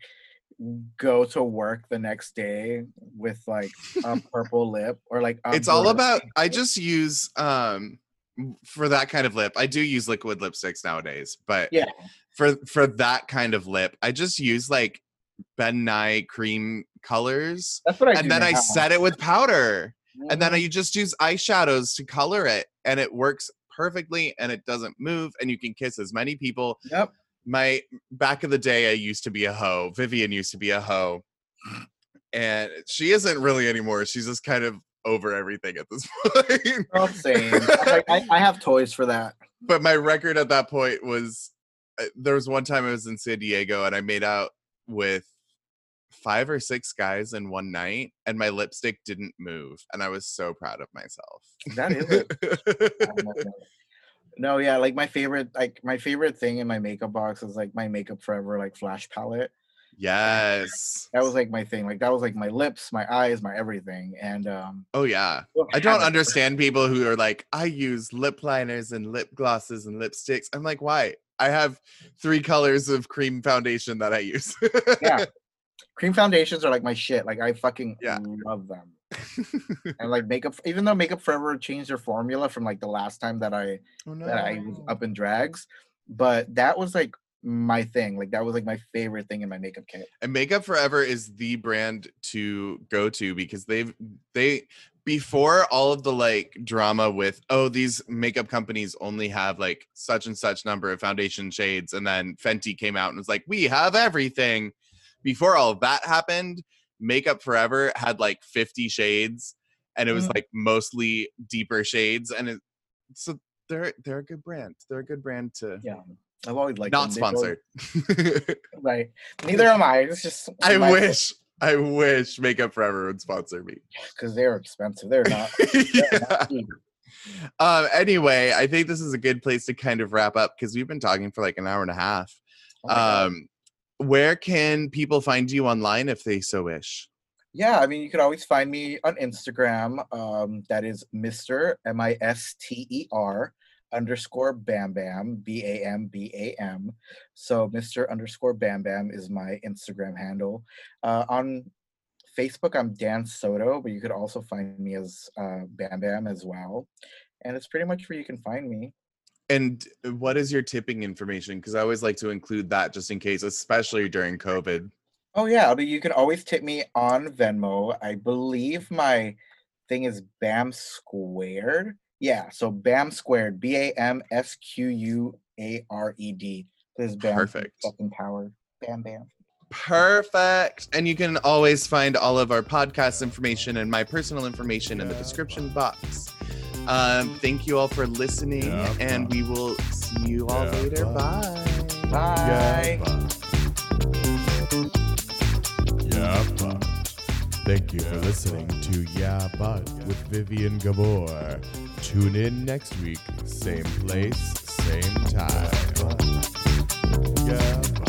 go to work the next day with like a purple lip or like it's all about i just use um for that kind of lip i do use liquid lipsticks nowadays but Yeah. for for that kind of lip i just use like ben nye cream colors That's what I and then i set it with powder and then you mm-hmm. just use eyeshadows to color it and it works perfectly and it doesn't move and you can kiss as many people. Yep. my back of the day i used to be a hoe. Vivien used to be a hoe. And she isn't really anymore. She's just kind of over everything at this point same. I, I have toys for that. but my record at that point was uh, there was one time i was in san diego and i made out with five or six guys in one night and my lipstick didn't move and i was so proud of myself That is it. No, yeah, like my favorite, like my favorite thing in my makeup box is like my Makeup Forever like flash palette. Yes That was like my thing. Like that was like my lips, my eyes, my everything. And um, oh yeah I don't understand people who are like, I use lip liners and lip glosses and lipsticks. I'm like, why? I have three colors of cream foundation that I use. Yeah, cream foundations are like my shit. Like I fucking Yeah. love them. And like makeup, even though Makeup Forever changed their formula from like the last time that I oh, no. that I was up in drags, but that was like my thing. Like that was like my favorite thing in my makeup kit. and Makeup Forever is the brand to go to because they've they before all of the like drama with oh these makeup companies only have like such and such number of foundation shades and then Fenty came out and was like we have everything before all of that happened Makeup Forever had like 50 shades and it was Mm. like mostly deeper shades and it so they're they're a good brand they're a good brand to Yeah, I've always liked not them. Sponsored Right. Neither am I. It's just I wish I wish Makeup Forever would sponsor me. because they're expensive. They're not. they're yeah. not. Um, anyway, I think this is a good place to kind of wrap up because we've been talking for like an hour and a half. Oh. Um, where can people find you online if they so wish? Yeah, I mean, you can always find me on Instagram. Um, that is Mr. M I S T E R underscore Bam Bam B A M B A M. So Mr. underscore Bam Bam is my Instagram handle. Uh, on Facebook, I'm Dan Soto, but you could also find me as uh, Bam Bam as well. And it's pretty much where you can find me. And what is your tipping information? Because I always like to include that just in case, especially during COVID. Oh yeah, you can always tip me on Venmo. I believe my thing is Bam Squared. Yeah, so Bam Squared, B A M S Q U A R E D. This is Bam Perfect. fucking power. Bam Bam. Perfect. And you can always find all of our podcast information and my personal information in the description box. Um, thank you all for listening, Yeah, and we will see you all Yeah, later. bye. Bye. Bye. Yeah, bud. Yeah, bud. Thank you for listening to Yeah, But with Vivien Gabor. Tune in next week, same place, same time. Yeah.